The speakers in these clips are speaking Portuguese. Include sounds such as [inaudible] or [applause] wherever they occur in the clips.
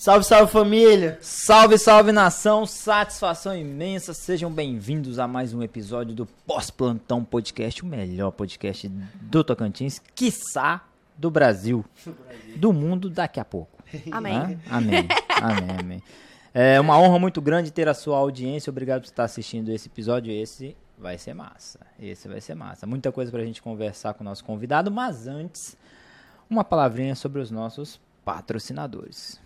Salve, salve família! Salve, salve nação! Satisfação imensa! Sejam bem-vindos a mais um episódio do Pós-Plantão Podcast, o melhor podcast do Tocantins, quiçá do Brasil, do mundo daqui a pouco. [laughs] Amém. Hã? Amém. Amém, amém. É uma honra muito grande ter a sua audiência. Obrigado por estar assistindo esse episódio. Esse vai ser massa. Esse vai ser massa. Muita coisa pra gente conversar com o nosso convidado, mas antes, uma palavrinha sobre os nossos patrocinadores.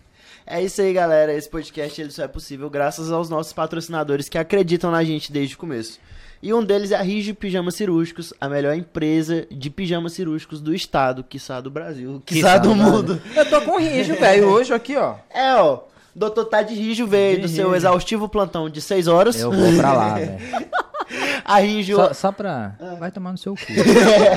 É isso aí, galera. Esse podcast ele só é possível graças aos nossos patrocinadores que acreditam na gente desde o começo. E um deles é a Rígio Pijamas Cirúrgicos, a melhor empresa de pijamas cirúrgicos do estado, quiçá do Brasil, quiçá do mundo. Eu tô com rijo, velho, hoje aqui, ó. É, ó. Doutor Tade Rígio veio do seu exaustivo plantão de 6 horas. Eu vou pra lá, [laughs] velho. [laughs] A Rígio. Só, só pra. Vai tomar no seu cu.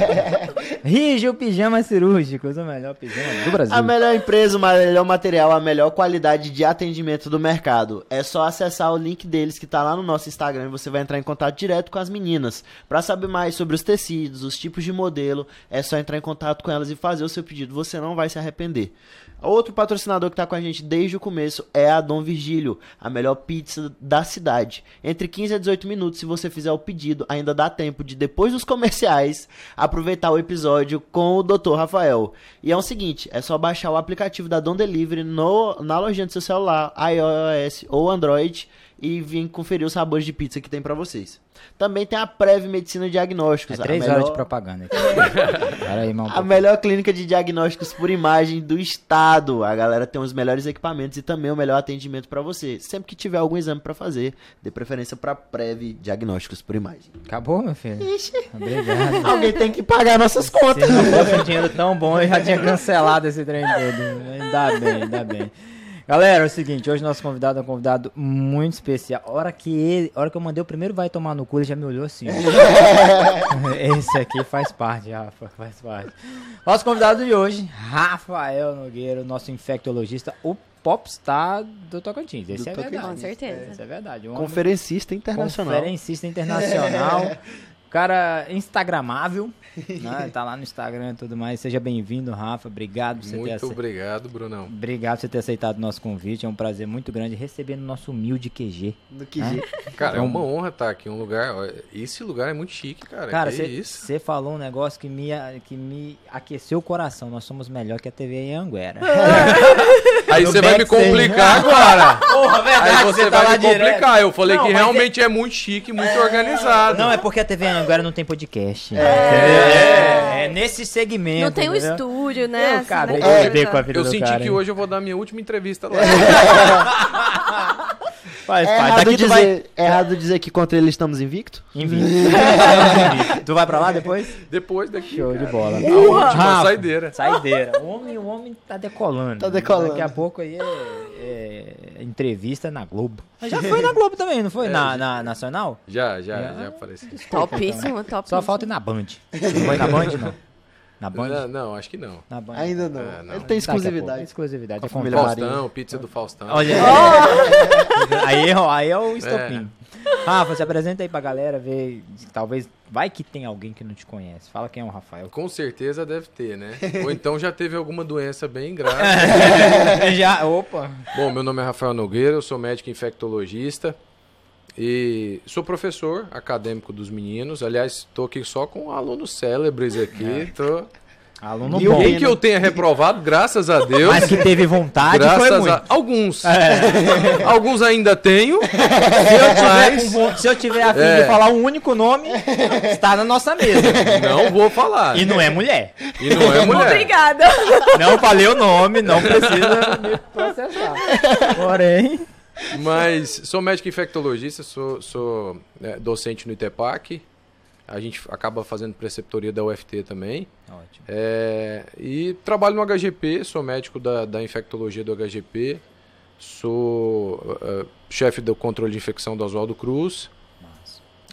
[laughs] Rígio Pijamas Cirúrgicos, o melhor pijama do Brasil. A melhor empresa, o melhor material, a melhor qualidade de atendimento do mercado. É só acessar o link deles que tá lá no nosso Instagram e você vai entrar em contato direto com as meninas. Pra saber mais sobre os tecidos, os tipos de modelo, é só entrar em contato com elas e fazer o seu pedido. Você não vai se arrepender. Outro patrocinador que tá com a gente desde o começo é a Dom Virgílio, a melhor pizza da cidade. Entre 15 a 18 minutos, se você fizer o pedido, ainda dá tempo de, depois dos comerciais, aproveitar o episódio com o Dr. Rafael. E é o seguinte, é só baixar o aplicativo da Dom Delivery no, na lojinha do seu celular, iOS ou Android, e vir conferir os sabores de pizza que tem pra vocês. Também tem a Prev Medicina Diagnósticos. É três melhor- horas de propaganda aqui. [laughs] Aí, mano. a melhor clínica de diagnósticos por imagem do estado. A galera tem os melhores equipamentos e também o melhor atendimento pra você. Sempre que tiver algum exame pra fazer, dê preferência pra Prev Diagnósticos por imagem. Acabou, meu filho? Obrigado. [laughs] Alguém tem que pagar nossas Se contas. não fosse um dinheiro tão bom, eu já tinha cancelado esse trem todo. Ainda bem, ainda bem. Galera, é o seguinte, hoje nosso convidado é um convidado muito especial. A hora que ele, a hora que eu mandei o primeiro vai tomar no cu, ele já me olhou assim. [laughs] Esse aqui faz parte, Rafa, faz parte. Nosso convidado de hoje, Rafael Nogueira, nosso infectologista, o popstar do Tocantins. Esse Do é Tocantins. verdade. Com certeza. Esse é verdade. Um Conferencista internacional. Conferencista internacional. [laughs] Cara instagramável, né? Tá lá no Instagram e tudo mais. Seja bem-vindo, Rafa. Obrigado por você ter Muito obrigado, Brunão. Obrigado por você ter aceitado o nosso convite. É um prazer muito grande receber no nosso humilde QG. No que jeito. Cara, é Então- uma honra estar aqui em um lugar. Esse lugar é muito chique, cara. Cara, você você falou um negócio que me, que me aqueceu o coração. Nós somos melhor que a TV Anguera. [laughs] Aí no você vai me complicar agora. Porra, Aí você vai tá me complicar. Eu falei Não, que mas realmente é... muito chique, muito organizado. Não, é porque a TV Anguera não tem podcast. É, é nesse segmento. Não tem um entendeu? estúdio, né? Eu assim, acabei de né? beber com a vida Eu do senti cara, que hein? hoje eu vou dar minha última entrevista lá. [laughs] [laughs] Faz É parte. errado, Daqui tu vai... dizer, é errado dizer que contra ele estamos invicto? [laughs] Invicto. tu vai pra lá depois? Depois daqui. Show de cara. bola. A última Rafa, saideira. Saideira. O homem, o homem tá decolando. Tá decolando. Daqui a pouco aí é, é entrevista na Globo. Mas [laughs] já foi na Globo também, não foi? É, na, já- na Nacional? Já, já, Já. já apareceu. Topíssimo, topíssimo. Só falta ir na Band. Não foi na Band, não? Na Band? Não, não, acho que não. Na Band. Ainda não. É, não. Ele tem a pouco. exclusividade. Exclusividade. Com a É família. Faustão, pizza do Faustão. Olha aí. [laughs] aí, ó, aí é o estopim. Rafa, se apresenta aí pra galera ver. Talvez. Vai que tem alguém que não te conhece. Fala quem é o Rafael. Com certeza deve ter, né? Ou então já teve alguma doença bem grave. [laughs] Já. Opa! Bom, meu nome é Rafael Nogueira, eu sou médico infectologista e sou professor acadêmico dos meninos. Aliás, estou aqui só com alunos célebres aqui. Tô... Aluno E o bom. Nem que eu tenha reprovado, graças a Deus. Mas que teve vontade foi graças muito. a alguns. É. Alguns ainda tenho. [laughs] Se eu tiver, Mas- se eu tiver a fim É. de falar um único nome, está na nossa mesa. Não vou falar. E não é mulher. E não é mulher. Obrigada. Não falei o nome, não precisa [laughs] me processar. Porém. Mas sou médico infectologista, sou, sou é, docente no ITEPAC. A gente acaba fazendo preceptoria da UFT também. Ótimo. É, e trabalho no HGP, sou médico da, da infectologia do HGP, sou eh, chefe do controle de infecção do Oswaldo Cruz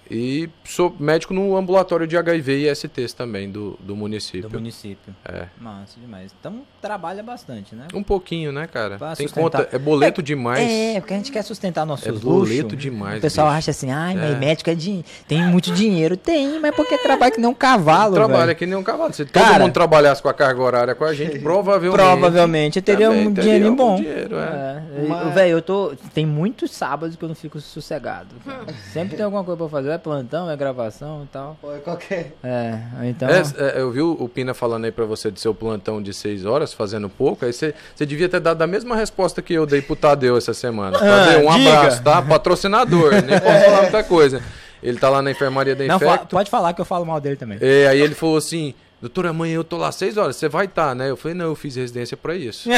E sou médico no ambulatório de HIV e STs também do, do município. Do município. É. Massa demais. Então trabalha bastante, né? Um pouquinho, né, cara? Pra Tem sustentar. conta, é boleto demais. É, porque a gente quer sustentar nossos É luxos. boleto demais, O pessoal bicho. acha assim, ai, É. mas médico é din... tem muito dinheiro. Tem, mas porque trabalha que nem um cavalo, Trabalha velho. que nem um cavalo. Se Cara- todo mundo trabalhasse com a carga horária com a gente, [laughs] provavelmente. Provavelmente teria também um teria dinheirinho algum bom. dinheiro, é. É, Mas- Velho, eu tô. Tem muitos sábados que eu não fico sossegado. cara. Sempre tem alguma coisa pra fazer. É plantão, é gravação e tal. Foi qualquer. É, então. É, é, eu vi o Pina falando aí pra você de seu plantão de seis horas, fazendo pouco, aí você você devia ter dado a mesma resposta que eu dei pro Tadeu essa semana. Tadeu, um Ah, diga. abraço, tá? Patrocinador, [laughs] nem posso falar muita coisa. Ele tá lá na enfermaria da não, Infecto. pode falar que eu falo mal dele também. É, aí ele falou assim, doutor, amanhã eu tô lá seis horas, você vai estar, né? Eu falei, não, eu fiz residência pra isso. [laughs]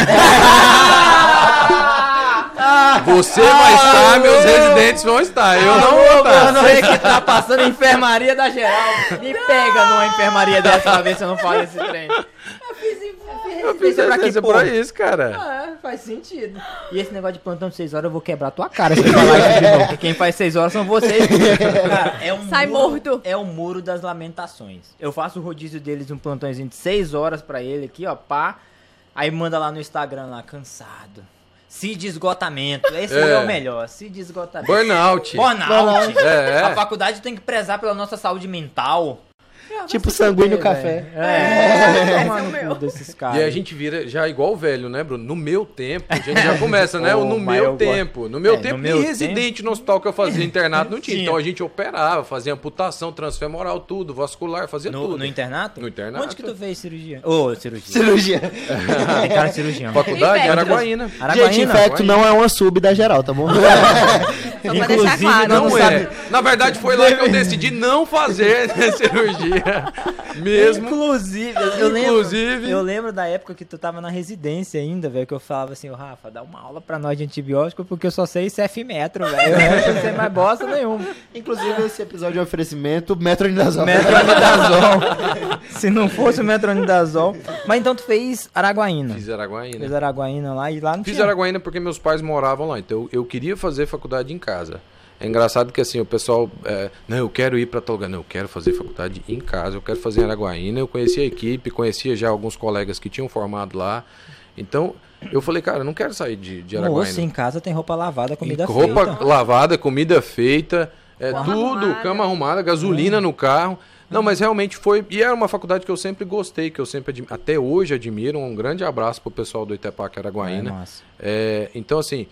você vai estar, meus residentes vão estar, eu não vou estar. Você que tá passando em enfermaria da geral, me pega numa enfermaria dessa pra ver se eu não falo esse trem. Eu fiz, Eu fiz residência pra isso, cara. Ah, faz sentido. E esse negócio de plantão de 6 horas eu vou quebrar tua cara se você falar isso de novo. Porque quem faz 6 horas são vocês. Cara, é um Sai muro, morto. É o muro das lamentações. Eu faço o rodízio deles, um plantãozinho de 6 horas pra ele aqui, ó, pá. Aí manda lá no Instagram lá, cansado. Se de esgotamento. Esse é, É. o melhor. Se de esgotamento. Burnout. Burnout. É, é. A faculdade tem que prezar pela nossa saúde mental. Tipo sanguíneo café. É, é o no cu desses caras. E a gente vira já igual o velho, né, Bruno? No meu tempo, a gente já começa, né? Oh, o no meu tempo. No meu É, no tempo, meu e residente no hospital que eu fazia internato não tinha. Então a gente operava, fazia amputação, transfemoral, tudo, vascular, fazia No, tudo. no internato? No internato. Onde que tu fez cirurgia? Ô, cirurgia. Cirurgia. Tem cara de cirurgião. Faculdade. Araguaína. Araguaína. Gente, infecto não é uma sub da geral, tá bom? Só pra deixar Inclusive, claro. não é. Na verdade, foi lá que eu decidi não fazer [laughs] cirurgia. Mesmo. Inclusive, eu, lembro, Inclusive. eu lembro da época que tu tava na residência ainda, velho, que eu falava assim, ô Rafa, dá uma aula pra nós de antibiótico, porque eu só sei CF metro, velho. O eu não sei mais bosta nenhuma. Inclusive, esse episódio é um oferecimento metronidazol. Metronidazol. [laughs] Se não fosse o metronidazol. Mas então tu fez Araguaína. Fiz Araguaína. Fez Araguaína lá e lá não Fiz tinha. Araguaína porque meus pais moravam lá, então eu, eu queria fazer faculdade em casa. É engraçado que assim, o pessoal, é, não, eu quero ir para tal lugar, não, eu quero fazer faculdade em casa, eu quero fazer em Araguaína, eu conhecia a equipe, conhecia já alguns colegas que tinham formado lá, então eu falei, cara, eu não quero sair de, de Araguaína. Moço, em casa tem roupa lavada, comida E roupa feita. lavada, comida feita, é, Cama tudo, arrumada. cama arrumada, gasolina no carro. Não, mas realmente foi. E era uma faculdade que eu sempre gostei, que eu sempre admi- até hoje admiro. Um grande abraço pro pessoal do Itepac Araguaína. É. É, então, assim,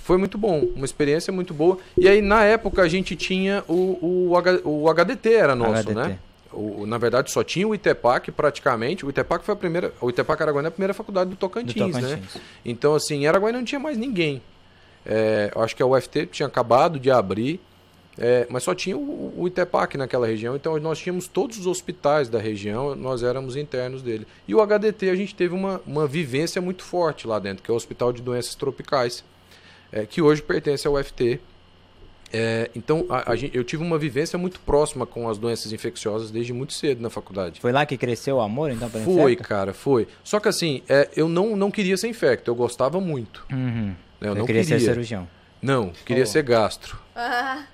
foi muito bom, uma experiência muito boa. E aí, na época, a gente tinha o, o, o HDT, era nosso, HDT. né? O, na verdade, só tinha o Itepac praticamente. O Itepac foi a primeira. O Itepac Araguaína é a primeira faculdade do Tocantins, Do né? Tocantins. Então, assim, em Araguaína não tinha mais ninguém. É, eu acho que a UFT tinha acabado de abrir, é, mas só tinha o, o Itepac naquela região. Então, nós tínhamos todos os hospitais da região, nós éramos internos dele. E o HDT, a gente teve uma, uma vivência muito forte lá dentro, que é o Hospital de Doenças Tropicais, é, que hoje pertence ao UFT. É, então, a- a eu tive uma vivência muito próxima com as doenças infecciosas desde muito cedo na faculdade. Foi lá que cresceu o amor, então, pra Foi, infecta? cara, foi. Só que assim, é, eu não, não queria ser infecto, eu gostava muito. Uhum. né? Eu, Eu, não queria, queria. ser cirurgião. Não, queria Oh. ser gastro. Ah,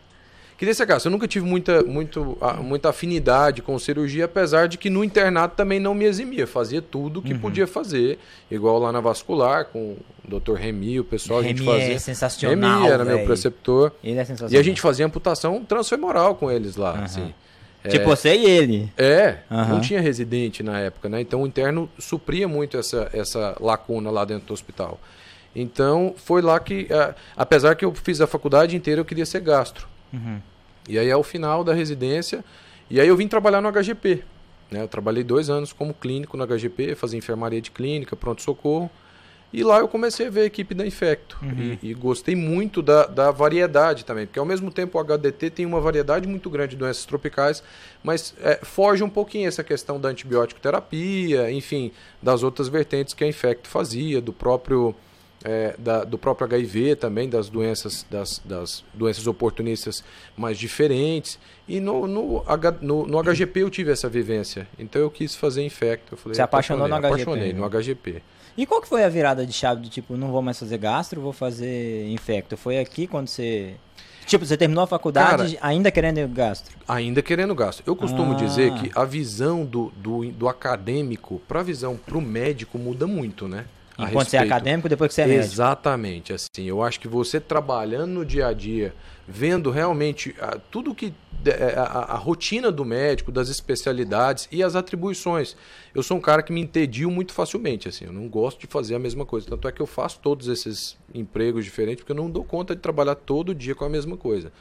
Queria ser gastro. Eu nunca tive muita, muito, a- muita afinidade com cirurgia, apesar de que no internato também não me eximia. Fazia tudo que Uhum. podia fazer. Igual lá na vascular, com o Dr. Remy, o pessoal, a gente Remy é fazia. sensacional, Remy era meu véi. preceptor. Ele é sensacional. E a gente fazia amputação transfemoral com eles lá, Aham. assim. Tipo, você e ele. É, Aham. não tinha residente na época, né? Então o interno supria muito essa, essa lacuna lá dentro do hospital. Então foi lá que, ah, apesar que eu fiz a faculdade inteira, eu queria ser gastro. Uhum. E aí ao final da residência, e aí eu vim trabalhar no HGP. Né? Eu trabalhei dois anos como clínico no HGP, fazia enfermaria de clínica, pronto-socorro. E lá eu comecei a ver a equipe da Infecto. Uhum. E, e gostei muito da, da variedade também, porque ao mesmo tempo o HDT tem uma variedade muito grande de doenças tropicais, mas é, foge um pouquinho essa questão da antibiótico terapia, enfim, das outras vertentes que a Infecto fazia, do próprio é, da- do próprio HIV também, das doenças, das, das doenças oportunistas mais diferentes. E no, no, no- no HGP eu tive essa vivência. Então eu quis fazer infecto. Eu falei, Você apaixonou no HGP, Apaixonei né? no HGP. E qual que foi a virada de chave do tipo, não vou mais fazer gastro, vou fazer infecto? Foi aqui quando você Tipo, você terminou a faculdade ainda querendo gastro. Ainda querendo gasto. Eu costumo Ah. dizer que a visão do, do, do acadêmico para a visão para o médico muda muito, né? A Enquanto você é acadêmico, depois que você é médico. Exatamente, assim, eu acho que você trabalhando no dia a dia, vendo realmente ah, tudo que é, a, a- a rotina do médico, das especialidades e as atribuições. Eu sou um cara que me entedio muito facilmente, assim, eu não gosto de fazer a mesma coisa, tanto é que eu faço todos esses empregos diferentes porque eu não dou conta de trabalhar todo dia com a mesma coisa.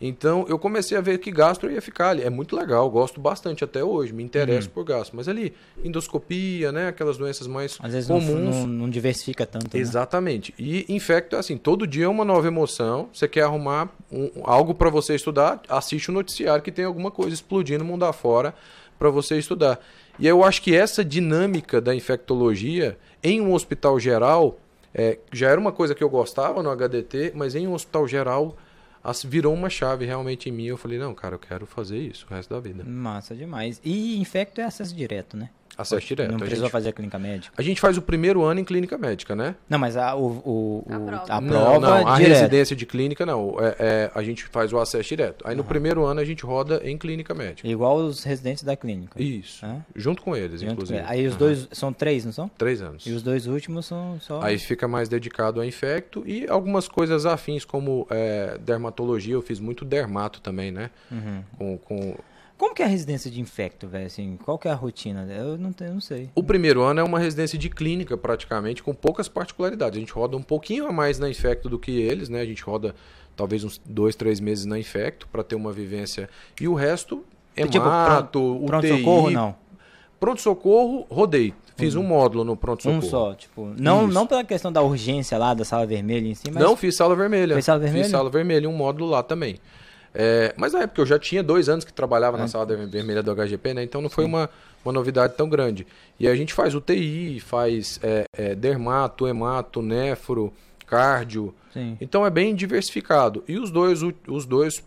Então eu comecei a ver que gastro ia ficar ali. É muito legal, gosto bastante até hoje, me Uhum. interesso por gastro. Mas ali, endoscopia, né? Aquelas doenças mais Às vezes comuns. não, não diversifica tanto. né? Exatamente. E infecto é assim, todo dia é uma nova emoção. Você quer arrumar um- algo para você estudar, assiste o noticiário que tem alguma coisa explodindo mundo afora para você estudar. E eu acho que essa dinâmica da infectologia em um hospital geral é, já era uma coisa que eu gostava no HDT, mas em um hospital geral virou uma chave realmente em mim. Eu falei, não, cara, eu quero fazer isso o resto da vida. Massa demais. E infecto é acesso direto, né? Acesso direto. Não A precisou gente, fazer a clínica médica. a gente faz o primeiro ano em clínica médica, né? Não, mas a, o, o, o- A prova. a Não, prova não, a direto. residência de clínica não. É, é, a gente faz o acesso direto. Aí no primeiro ano a gente roda em clínica médica. Igual os residentes da clínica. Isso. Hã? Junto com eles, Junto inclusive. com- Aí os Aham. dois são três, não são? Três anos. E os dois últimos são só. Aí fica mais dedicado a infecto e algumas coisas afins, como é, dermatologia. Eu fiz muito dermato também, né? Uhum. Com, com... Como que é a residência de infecto, velho? Assim, qual que é a rotina? Eu não, tenho, não sei. O primeiro ano é uma residência de clínica, praticamente, com poucas particularidades. A gente roda um pouquinho a mais na infecto do que eles, né? A gente roda talvez uns dois, três meses na infecto para ter uma vivência. E o resto é tipo, mato, pronto, UTI, socorro não. Pronto-socorro, rodei. Fiz um módulo no pronto-socorro. Um só, tipo, não, Isso. não pela questão da urgência lá da sala vermelha em si, mas Não, fiz sala vermelha. Fez sala vermelha? Fiz sala vermelha, um módulo lá também. É, mas na época eu já tinha dois anos que trabalhava Ah. na sala vermelha do HGP, né? Então não foi uma, uma novidade tão grande. E a gente faz UTI, faz é, é, dermato, hemato, nefro, cardio. sim. Então é bem diversificado. E os dois, os dois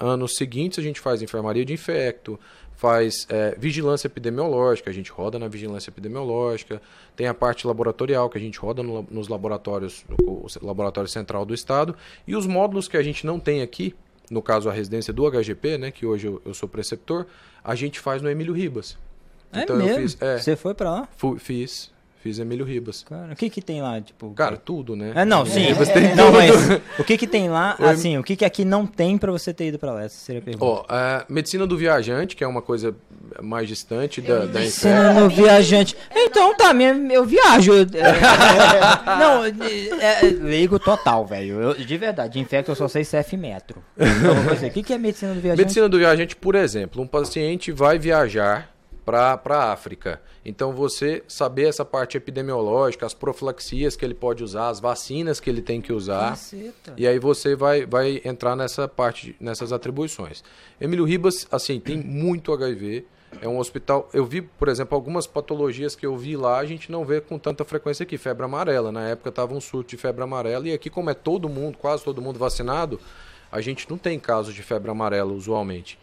anos seguintes a gente faz enfermaria de infecto, faz é, vigilância epidemiológica, a gente roda na vigilância epidemiológica, tem a parte laboratorial que a gente roda no- nos laboratórios, o laboratório central do estado, e os módulos que a gente não tem aqui, no caso a residência do HGP, né, que hoje eu, eu sou preceptor, a gente faz no Emílio Ribas. É Então eu mesmo? fiz, é, Você foi pra lá? fu- fiz, fiz Emílio Ribas. Cara, o que que tem lá, tipo... Cara, tudo, né? É, não, sim. Ribas tem não, tudo. mas o que que tem lá, [laughs] assim, o que que aqui não tem pra você ter ido pra lá? Essa seria a pergunta. Ó, a medicina do viajante, que é uma coisa mais distante da, da infecção. Medicina no viajante. Então tá, eu viajo. É, não, é, é, leigo total, velho. Eu- De verdade, infecto eu só sei CF metro. Então, o que, que é medicina do viajante? Medicina do viajante, por exemplo, um paciente vai viajar para a África. Então, você saber essa parte epidemiológica, as profilaxias que ele pode usar, as vacinas que ele tem que usar. Caceta. E aí você vai, vai entrar nessa parte, nessas atribuições. Emílio Ribas, assim, tem muito HIV. É um hospital. Eu vi, por exemplo, algumas patologias que eu vi lá, a gente não vê com tanta frequência aqui. Febre amarela. Na época estava um surto de febre amarela. E aqui, como é todo mundo, quase todo mundo vacinado, a gente não tem casos de febre amarela usualmente.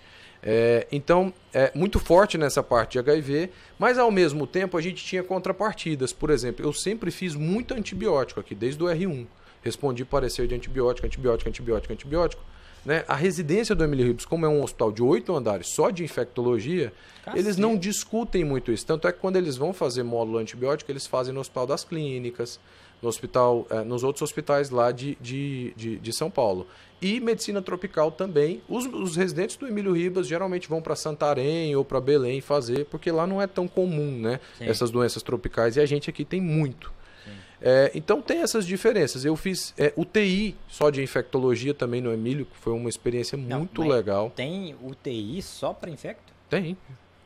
É, então, é muito forte nessa parte de HIV, mas ao mesmo tempo a gente tinha contrapartidas. Por exemplo, eu sempre fiz muito antibiótico aqui, desde o R1. Respondi parecer de antibiótico, antibiótico, antibiótico, antibiótico. Né? A residência do Emílio Ribas, como é um hospital de oito andares só de infectologia, eles não discutem muito isso. Tanto é que quando eles vão fazer módulo antibiótico, eles fazem no Hospital das Clínicas, no hospital, eh, nos outros hospitais lá de, de, de, de São Paulo. E medicina tropical também. Os, os residentes do Emílio Ribas geralmente vão para Santarém ou para Belém fazer, porque lá não é tão comum, né? Sim. Essas doenças tropicais. E a gente aqui tem muito. É, então tem essas diferenças. Eu fiz é, UTI só de infectologia também no Emílio, que foi uma experiência Não, muito legal. Tem UTI só pra infecto? Tem.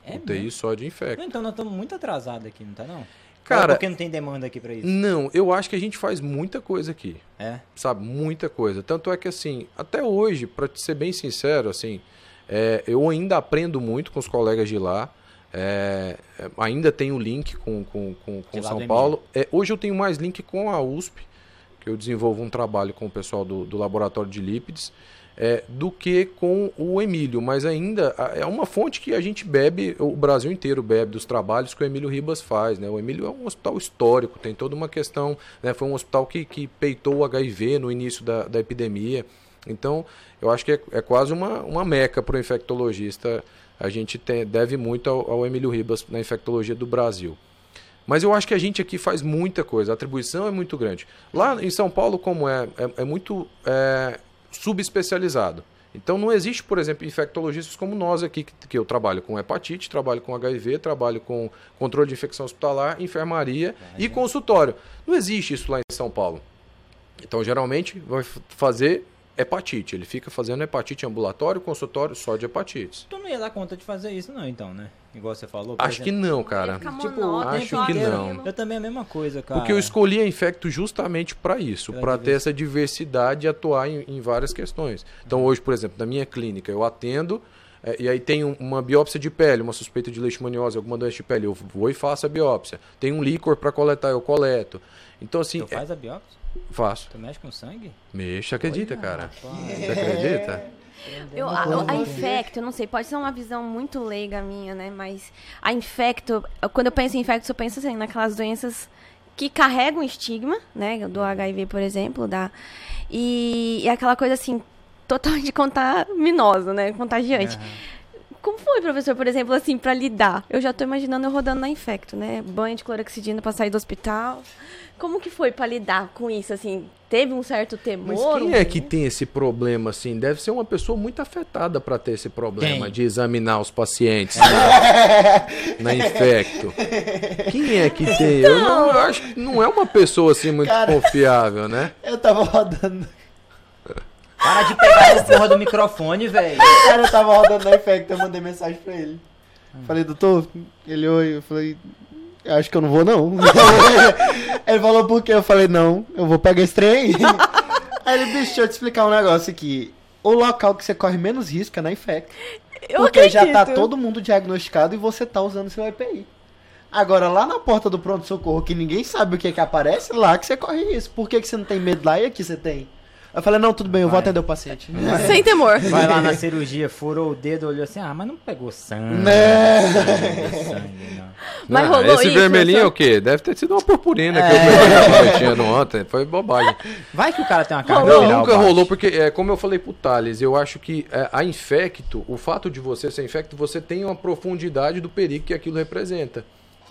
É UTI mesmo? só de infecto. Então nós estamos muito atrasados aqui, não tá não? Cara- Ou porque não tem demanda aqui pra isso? Não, eu acho que a gente faz muita coisa aqui. É. sabe? Muita coisa. Tanto é que, assim, até hoje, para ser bem sincero, assim, é, eu ainda aprendo muito com os colegas de lá. É, é, ainda tenho link com, com, com, com São Paulo. É, hoje eu tenho mais link com a USP, que eu desenvolvo um trabalho com o pessoal do, do laboratório de lípides, é, do que com o Emílio. Mas ainda é uma fonte que a gente bebe, o Brasil inteiro bebe dos trabalhos que o Emílio Ribas faz. Né? O Emílio é um hospital histórico, tem toda uma questão. Né? Foi um hospital que, que peitou o HIV no início da, da epidemia. Então, eu acho que é, é quase uma, uma meca para o infectologista. A gente tem, deve muito ao, ao Emílio Ribas na infectologia do Brasil. Mas eu acho que a gente aqui faz muita coisa, a atribuição é muito grande. Lá em São Paulo, como é, é, é muito é, subespecializado. Então não existe, por exemplo, infectologistas como nós aqui, que, que, eu trabalho com hepatite, trabalho com HIV, trabalho com controle de infecção hospitalar, enfermaria e consultório. Não existe isso lá em São Paulo. Então, geralmente, vai fazer hepatite. Ele fica fazendo hepatite ambulatório, consultório só de hepatites. Tu não ia dar conta de fazer isso, não, então, né? Igual você falou. Acho exemplo. que não, cara. Tipo, acho que não. Eu também é a mesma coisa, cara. Porque eu escolhi a Infecto justamente para isso, para ter essa diversidade e atuar em, em várias questões. Então, hoje, por exemplo, na minha clínica, eu atendo é, e aí tem uma biópsia de pele, uma suspeita de leishmaniose, alguma doença de pele, eu vou e faço a biópsia. Tem um líquor para coletar, eu coleto. Então assim, tu faz a biópsia? Faço. Tu mexe com sangue? Mexe, acredita, Olha, cara. Rapaz. Você acredita? Eu, a, a Infecto, eu não sei, pode ser uma visão muito leiga minha, né? Mas a Infecto, quando eu penso em Infecto, eu penso assim, naquelas doenças que carregam estigma, né? Do HIV, por exemplo, da... E, e aquela coisa assim, totalmente contaminosa, né? Contagiante. Uhum. Como foi, professor, por exemplo, assim, para lidar? Eu já tô imaginando eu rodando na Infecto, né? Banho de cloroxidina para sair do hospital. Como que foi para lidar com isso, assim? Teve um certo temor? Mas quem é que tem esse problema, assim? Deve ser uma pessoa muito afetada para ter esse problema quem? de examinar os pacientes na, [laughs] na infecto. Quem é que tem? Eu, não, eu acho que não é uma pessoa, assim, muito Cara, confiável, né? [laughs] Eu tava rodando... Para de pegar a porra do microfone, velho. Cara, eu tava rodando na infecto, eu mandei mensagem pra ele. Falei, doutor, ele oi, eu falei, acho que eu não vou não. [laughs] ele falou por quê? Eu falei, não, eu vou pegar esse trem aí. [laughs] aí ele, bicho, deixa eu te explicar um negócio aqui. O local que você corre menos risco é na infecto. Eu porque acredito. já tá todo mundo diagnosticado e você tá usando seu EPI. Agora, lá na porta do pronto-socorro, que ninguém sabe o que que aparece, lá que você corre isso. Por que, que você não tem medo lá e aqui você tem? Eu falei, não, tudo bem, eu vou atender o paciente. Sem temor. Vai lá na cirurgia, furou o dedo, olhou assim, ah, mas não pegou sangue. Né? Não pegou sangue, não. [laughs] Mas rolou Esse isso, vermelhinho é o quê? Deve ter sido uma purpurina é. que eu peguei no ontem. Foi bobagem. Vai que o cara tem uma carga Não, nunca rolou, porque, é, como eu falei pro Thales, eu acho que é, a infecto, o fato de você ser infecto, você tem uma profundidade do perigo que aquilo representa.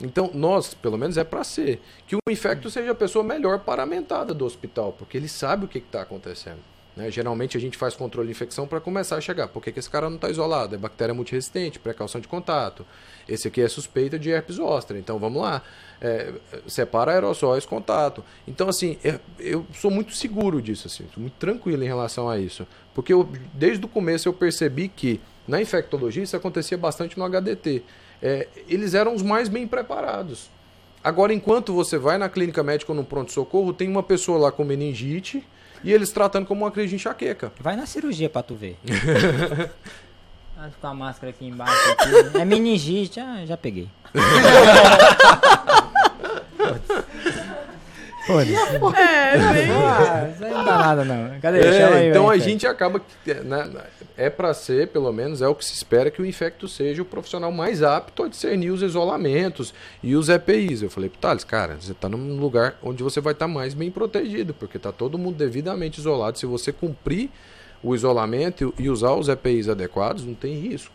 Então, nós, pelo menos é para ser, que o infecto seja a pessoa melhor paramentada do hospital, porque ele sabe o que está acontecendo. Né? Geralmente a gente faz controle de infecção para começar a chegar. Por que, que esse cara não está isolado? É bactéria multiresistente, precaução de contato. Esse aqui é suspeita de herpes zoster. Então vamos lá. É, separa aerossóis, contato. Então, assim, é, eu sou muito seguro disso, assim, muito tranquilo em relação a isso. Porque eu, desde o começo eu percebi que na infectologia isso acontecia bastante no HDT é, eles eram os mais bem preparados. Agora, enquanto você vai na clínica médica ou no pronto-socorro, tem uma pessoa lá com meningite e eles tratando como uma crise de enxaqueca. Vai na cirurgia pra tu ver. [laughs] Com a máscara aqui embaixo. Aqui. É meningite, ah, já peguei. [laughs] Foda-se. É, bem... ah, isso aí não dá nada, não. Cadê? É, aí, então a gente acaba. Né, é para ser, pelo menos, é o que se espera que o infecto seja o profissional mais apto a discernir os isolamentos e os EPIs. Eu falei pro Thales, cara, você tá num lugar onde você vai estar tá mais bem protegido, porque tá todo mundo devidamente isolado. Se você cumprir o isolamento e usar os EPIs adequados, não tem risco.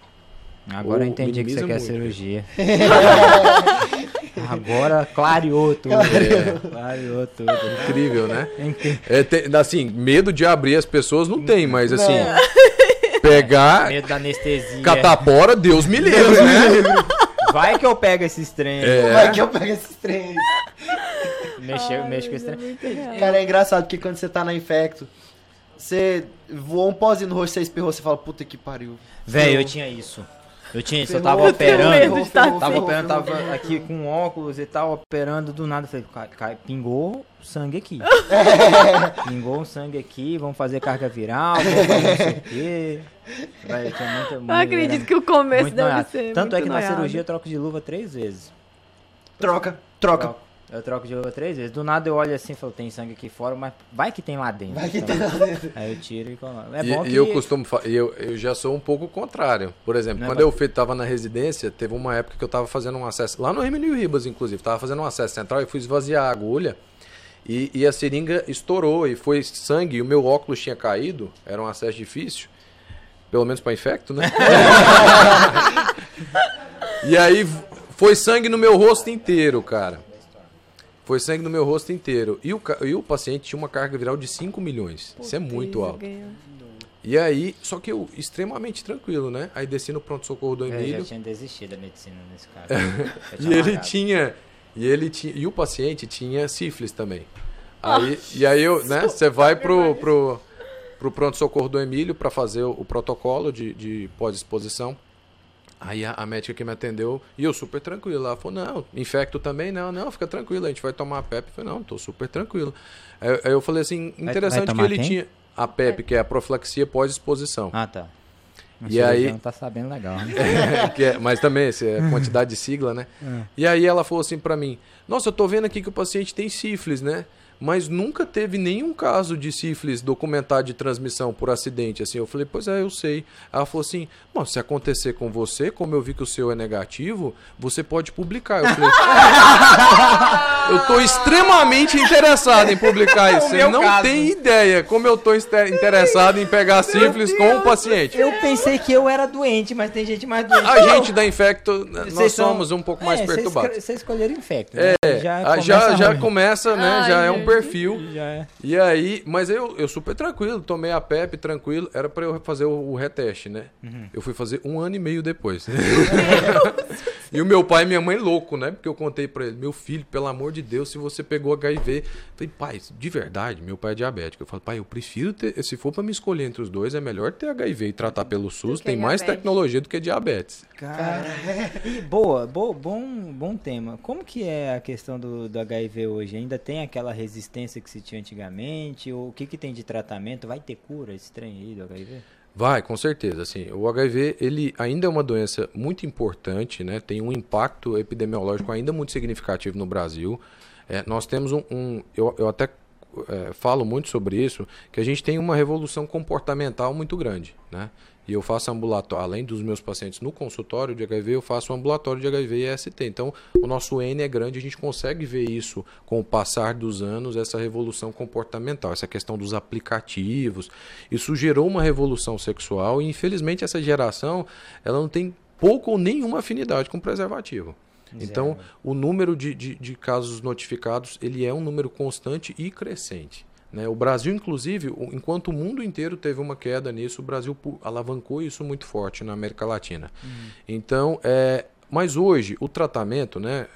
Agora eu entendi que você quer cirurgia. [laughs] Agora clareou tudo. É. Clareou tudo. Incrível, né? É, tem, assim, medo de abrir as pessoas não tem, mas assim. Pegar. Medo da anestesia. Catapora, Deus me livre, né? Vai que eu pego esse trem. É. Vai que eu pego esse trem. Mexer, mexe com esse trem. Cara, é engraçado que quando você tá na infecto, você voou um pozinho no rosto, você espirrou, você fala, puta que pariu. Velho, eu tinha isso. Eu tinha isso, eu tava operando, tava operando, tava aqui com óculos e tal, operando, do nada, falei, cai, cai, pingou sangue aqui. [laughs] pingou sangue aqui, vamos fazer carga viral, vamos fazer não sei o quê. Vai, tinha muita, muito, eu acredito que o começo deve noiado. ser Tanto é que noiado. na cirurgia eu troco de luva três vezes. Troca, troca. troca. Eu troco de luva três vezes. Do nada eu olho assim e falo, tem sangue aqui fora, mas vai que tem lá dentro. Vai que então. tem lá dentro. Aí eu tiro e coloco. É e, bom que... e eu costumo eu, eu já sou um pouco contrário. Por exemplo, Não é quando é eu estava na residência, teve uma época que eu estava fazendo um acesso, lá no Emílio Ribas, inclusive, estava fazendo um acesso central e fui esvaziar a agulha. E, e a seringa estourou e foi sangue. E o meu óculos tinha caído, era um acesso difícil. Pelo menos para infecto, né? [laughs] e aí foi sangue no meu rosto inteiro, cara. Foi sangue no meu rosto inteiro. E o, e o paciente tinha uma carga viral de 5 milhões. Isso é muito alto. E aí, só que eu extremamente tranquilo, né? Aí desci no pronto-socorro do Emílio. Eu já tinha desistido da medicina nesse caso. [laughs] e ele tinha. E ele tinha. E o paciente tinha sífilis também. Aí, e aí eu, né? Você vai pro, pro, pro pronto-socorro do Emílio para fazer o, o, protocolo de, de pós-exposição. Aí a, a, médica que me atendeu, e eu super tranquilo. Ela falou, não, infecto também? Não, não, fica tranquilo, a gente vai tomar a PEP. Eu falei, não, tô super tranquilo. Aí, aí eu falei assim, interessante vai, vai que ele quem? tinha a PEP, que é a profilaxia pós-exposição. Ah, tá. Mas e aí não tá sabendo legal, né? [laughs] é, mas também, essa é quantidade de sigla, né? É. E aí ela falou assim para mim: "Nossa, eu tô vendo aqui que o paciente tem sífilis, né? Mas nunca teve nenhum caso de sífilis documentado de transmissão por acidente. Assim, eu falei, pois é, eu sei. Ela falou assim, Bom, se acontecer com você, como eu vi que o seu é negativo, você pode publicar. Eu falei, eu estou extremamente interessado em publicar isso. Você não caso. tem ideia como eu estou interessado em pegar sífilis com o paciente. Eu pensei que eu era doente, mas tem gente mais doente. A gente da infecto, nós somos um pouco mais é, perturbados. Vocês escolheram infecto. Né? É, já começa, já, já começa né? Ai, já é um perfil. É. E aí, mas eu, eu super tranquilo, tomei a PEP tranquilo, era para eu fazer o, o reteste, né? Uhum. Eu fui fazer um ano e meio depois. [laughs] [laughs] e o meu pai e minha mãe louco, né? Porque eu contei para ele, meu filho, pelo amor de Deus, se você pegou HIV, eu falei, pai, de verdade, meu pai é diabético. Eu falei, pai, eu prefiro ter, se for para me escolher entre os dois, é melhor ter HIV e tratar pelo SUS, tem mais tecnologia do que diabetes. Cara, e [laughs] boa, boa, bom, bom tema. Como que é a questão do, do HIV hoje? Ainda tem aquela resistência resistência que se tinha antigamente? Ou o que, que tem de tratamento? Vai ter cura esse trem aí do HIV? Vai, com certeza. Assim, o HIV ele ainda é uma doença muito importante, né? tem um impacto epidemiológico ainda muito significativo no Brasil. É, nós temos um, um eu, eu até é, falo muito sobre isso, que a gente tem uma revolução comportamental muito grande. Né? E eu faço ambulatório, além dos meus pacientes no consultório de HIV, eu faço um ambulatório de HIV e EST. Então, o nosso N é grande, a gente consegue ver isso com o passar dos anos, essa revolução comportamental, essa questão dos aplicativos. Isso gerou uma revolução sexual e, infelizmente, essa geração ela não tem pouco ou nenhuma afinidade com preservativo. Então, o número de, de, de casos notificados ele é um número constante e crescente. Né? O Brasil, inclusive, enquanto o mundo inteiro teve uma queda nisso, o Brasil alavancou isso muito forte na América Latina. Uhum. Então, é, mas hoje, o tratamento, né,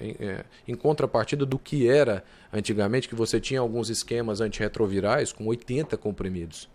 é, é, em contrapartida do que era antigamente, que você tinha alguns esquemas antirretrovirais com 80 comprimidos.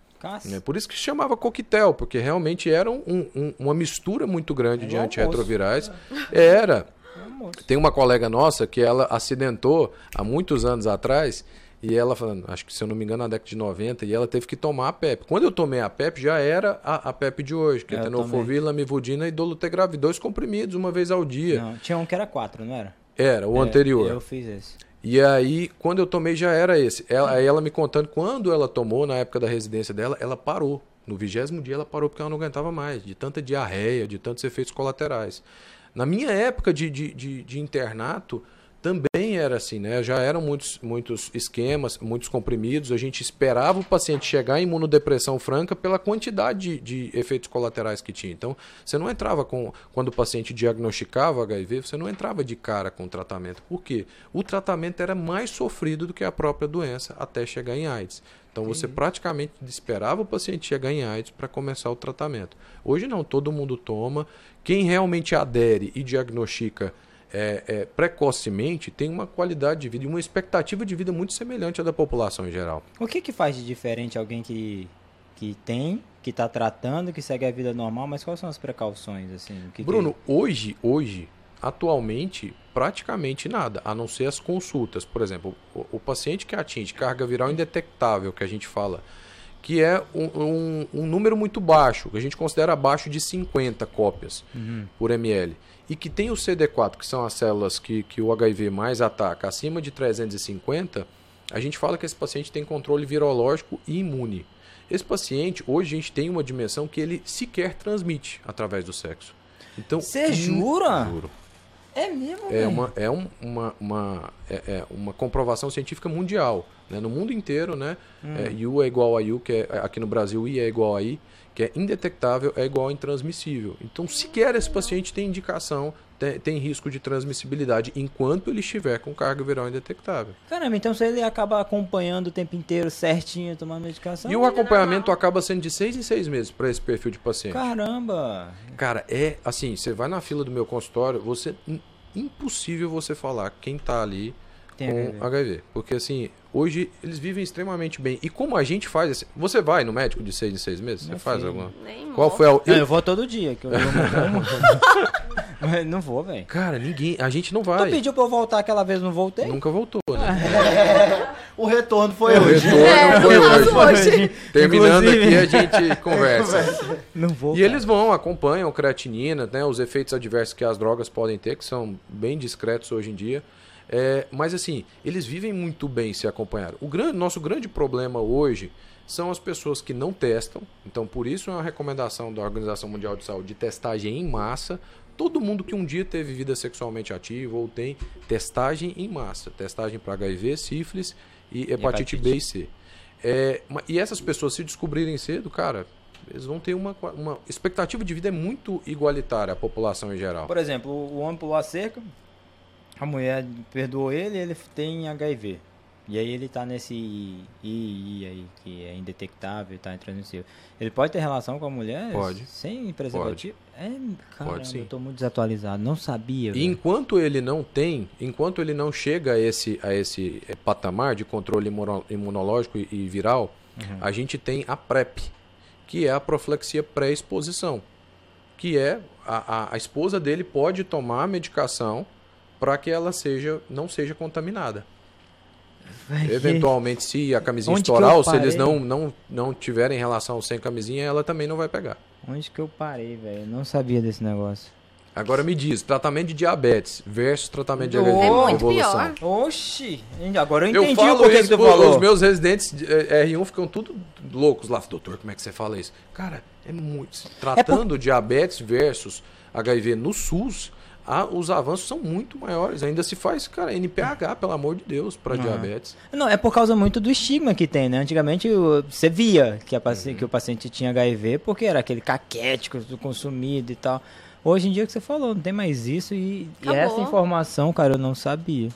Né? Por isso que se chamava coquetel, porque realmente era um, um, uma mistura muito grande é de antirretrovirais. Era. É Tem uma colega nossa que ela acidentou há muitos anos atrás e ela falando, acho que se eu não me engano, na década de 90, e ela teve que tomar a PEP. Quando eu tomei a PEP, já era a, a PEP de hoje, que é, tenofovir, lamivudina e dolutegravir, dois comprimidos uma vez ao dia. Não, tinha um que era quatro, não era? Era, o é, anterior. Eu fiz esse. E aí, quando eu tomei, já era esse. Ela, aí ela me contando, quando ela tomou, na época da residência dela, ela parou. No vigésimo dia ela parou porque ela não aguentava mais, de tanta diarreia, de tantos efeitos colaterais. Na minha época de, de, de, de internato, também era assim, né? Já eram muitos, muitos esquemas, muitos comprimidos. A gente esperava o paciente chegar em imunodepressão franca pela quantidade de, de, efeitos colaterais que tinha. Então, você não entrava com. Quando o paciente diagnosticava HIV, você não entrava de cara com o tratamento. Por quê? O tratamento era mais sofrido do que a própria doença até chegar em AIDS. Então você praticamente esperava o paciente chegar em AIDS para começar o tratamento. Hoje não, todo mundo toma. Quem realmente adere e diagnostica é, é, precocemente tem uma qualidade de vida e uma expectativa de vida muito semelhante à da população em geral. O que, que faz de diferente alguém que, que tem, que está tratando, que segue a vida normal, mas quais são as precauções? assim? Que Bruno, que... hoje, hoje, atualmente, praticamente nada, a não ser as consultas. Por exemplo, o, o paciente que atinge carga viral indetectável, que a gente fala, que é um, um, um número muito baixo, que a gente considera abaixo de 50 cópias uhum. por ml e que tem o CD4, que são as células que, que o HIV mais ataca, acima de 350, a gente fala que esse paciente tem controle virológico e imune. Esse paciente, hoje a gente tem uma dimensão que ele sequer transmite através do sexo. Então, Você jura? Juro. É mesmo, É uma, é um- uma, uma, é, é uma comprovação científica mundial. Né? No mundo inteiro, né? É, U é igual a U, que é, aqui no Brasil I é igual a I, que é indetectável é igual a intransmissível. Então, sequer esse paciente tem indicação, tem, tem risco de transmissibilidade enquanto ele estiver com carga viral indetectável. Caramba, então se ele acaba acompanhando o tempo inteiro certinho, tomando medicação. E o acompanhamento acaba sendo de seis em seis meses para esse perfil de paciente. Caramba! Cara, é assim, você vai na fila do meu consultório, você im- impossível você falar quem tá ali Tem com HIV. HIV. Porque assim, hoje eles vivem extremamente bem. E como a gente faz assim, você vai no médico de seis em seis meses? Você Meu faz filho. alguma? Nem Qual foi a Não, eu- eu vou todo dia, que eu, eu não [laughs] não vou, velho. Cara, ninguém, a gente não Tu vai. pediu pra eu voltar aquela vez, não voltei? Nunca voltou, né? [laughs] O retorno foi O hoje. retorno É, foi eu hoje. hoje. [laughs] Terminando Inclusive- aqui, a gente conversa. Não vou. E eles vão, acompanham creatinina, né, os efeitos adversos que as drogas podem ter, que são bem discretos hoje em dia. É, mas assim, eles vivem muito bem se acompanhar. O grande, nosso grande problema hoje são as pessoas que não testam. Então, por isso é uma recomendação da Organização Mundial de Saúde de testagem em massa. Todo mundo que um dia teve vida sexualmente ativa ou tem testagem em massa. Testagem para HIV, sífilis e hepatite, hepatite. B e C. É, e essas pessoas se descobrirem cedo, cara, eles vão ter uma, uma expectativa de vida é muito igualitária à população em geral. Por exemplo, o o homem pulou a cerca, a mulher perdoou ele ele tem HIV. E aí ele tá nesse II aí, que é indetectável, tá intransmissível. Ele pode ter relação com a mulher? Pode. Sem preservativo? É, caramba, sim. eu tô muito desatualizado, não sabia. Enquanto ele não tem, enquanto ele não chega a esse, a esse eh, patamar de controle imuno- imunológico e, viral, a gente tem a PrEP, que é a proflexia pré-exposição, que é a, a, a esposa dele pode tomar a medicação para que ela seja não seja contaminada. Véi, Eventualmente, se a camisinha Onde que estourar eu ou se eles não, não, não tiverem relação sem camisinha, ela também não vai pegar. Onde que eu parei, velho? Eu Não sabia desse negócio. Agora me diz, tratamento de diabetes versus tratamento de Oh, HIV É muito evolução. pior. Oxi! Agora eu Eu entendi falo o porquê que tu pô, falou. os meus residentes de, eh, R1 ficam tudo loucos lá. Doutor, como é que você fala isso? Cara, é muito... Tratando diabetes versus HIV no SUS, a- os avanços são muito maiores. Ainda se faz, cara, NPH, pelo amor de Deus, para diabetes. Não, é por causa muito do estigma que tem, né? Antigamente você via que, a paci- que o paciente tinha HIV porque era aquele caquético do consumido e tal. Hoje em dia que você falou, não tem mais isso e, e essa informação, cara, eu não sabia.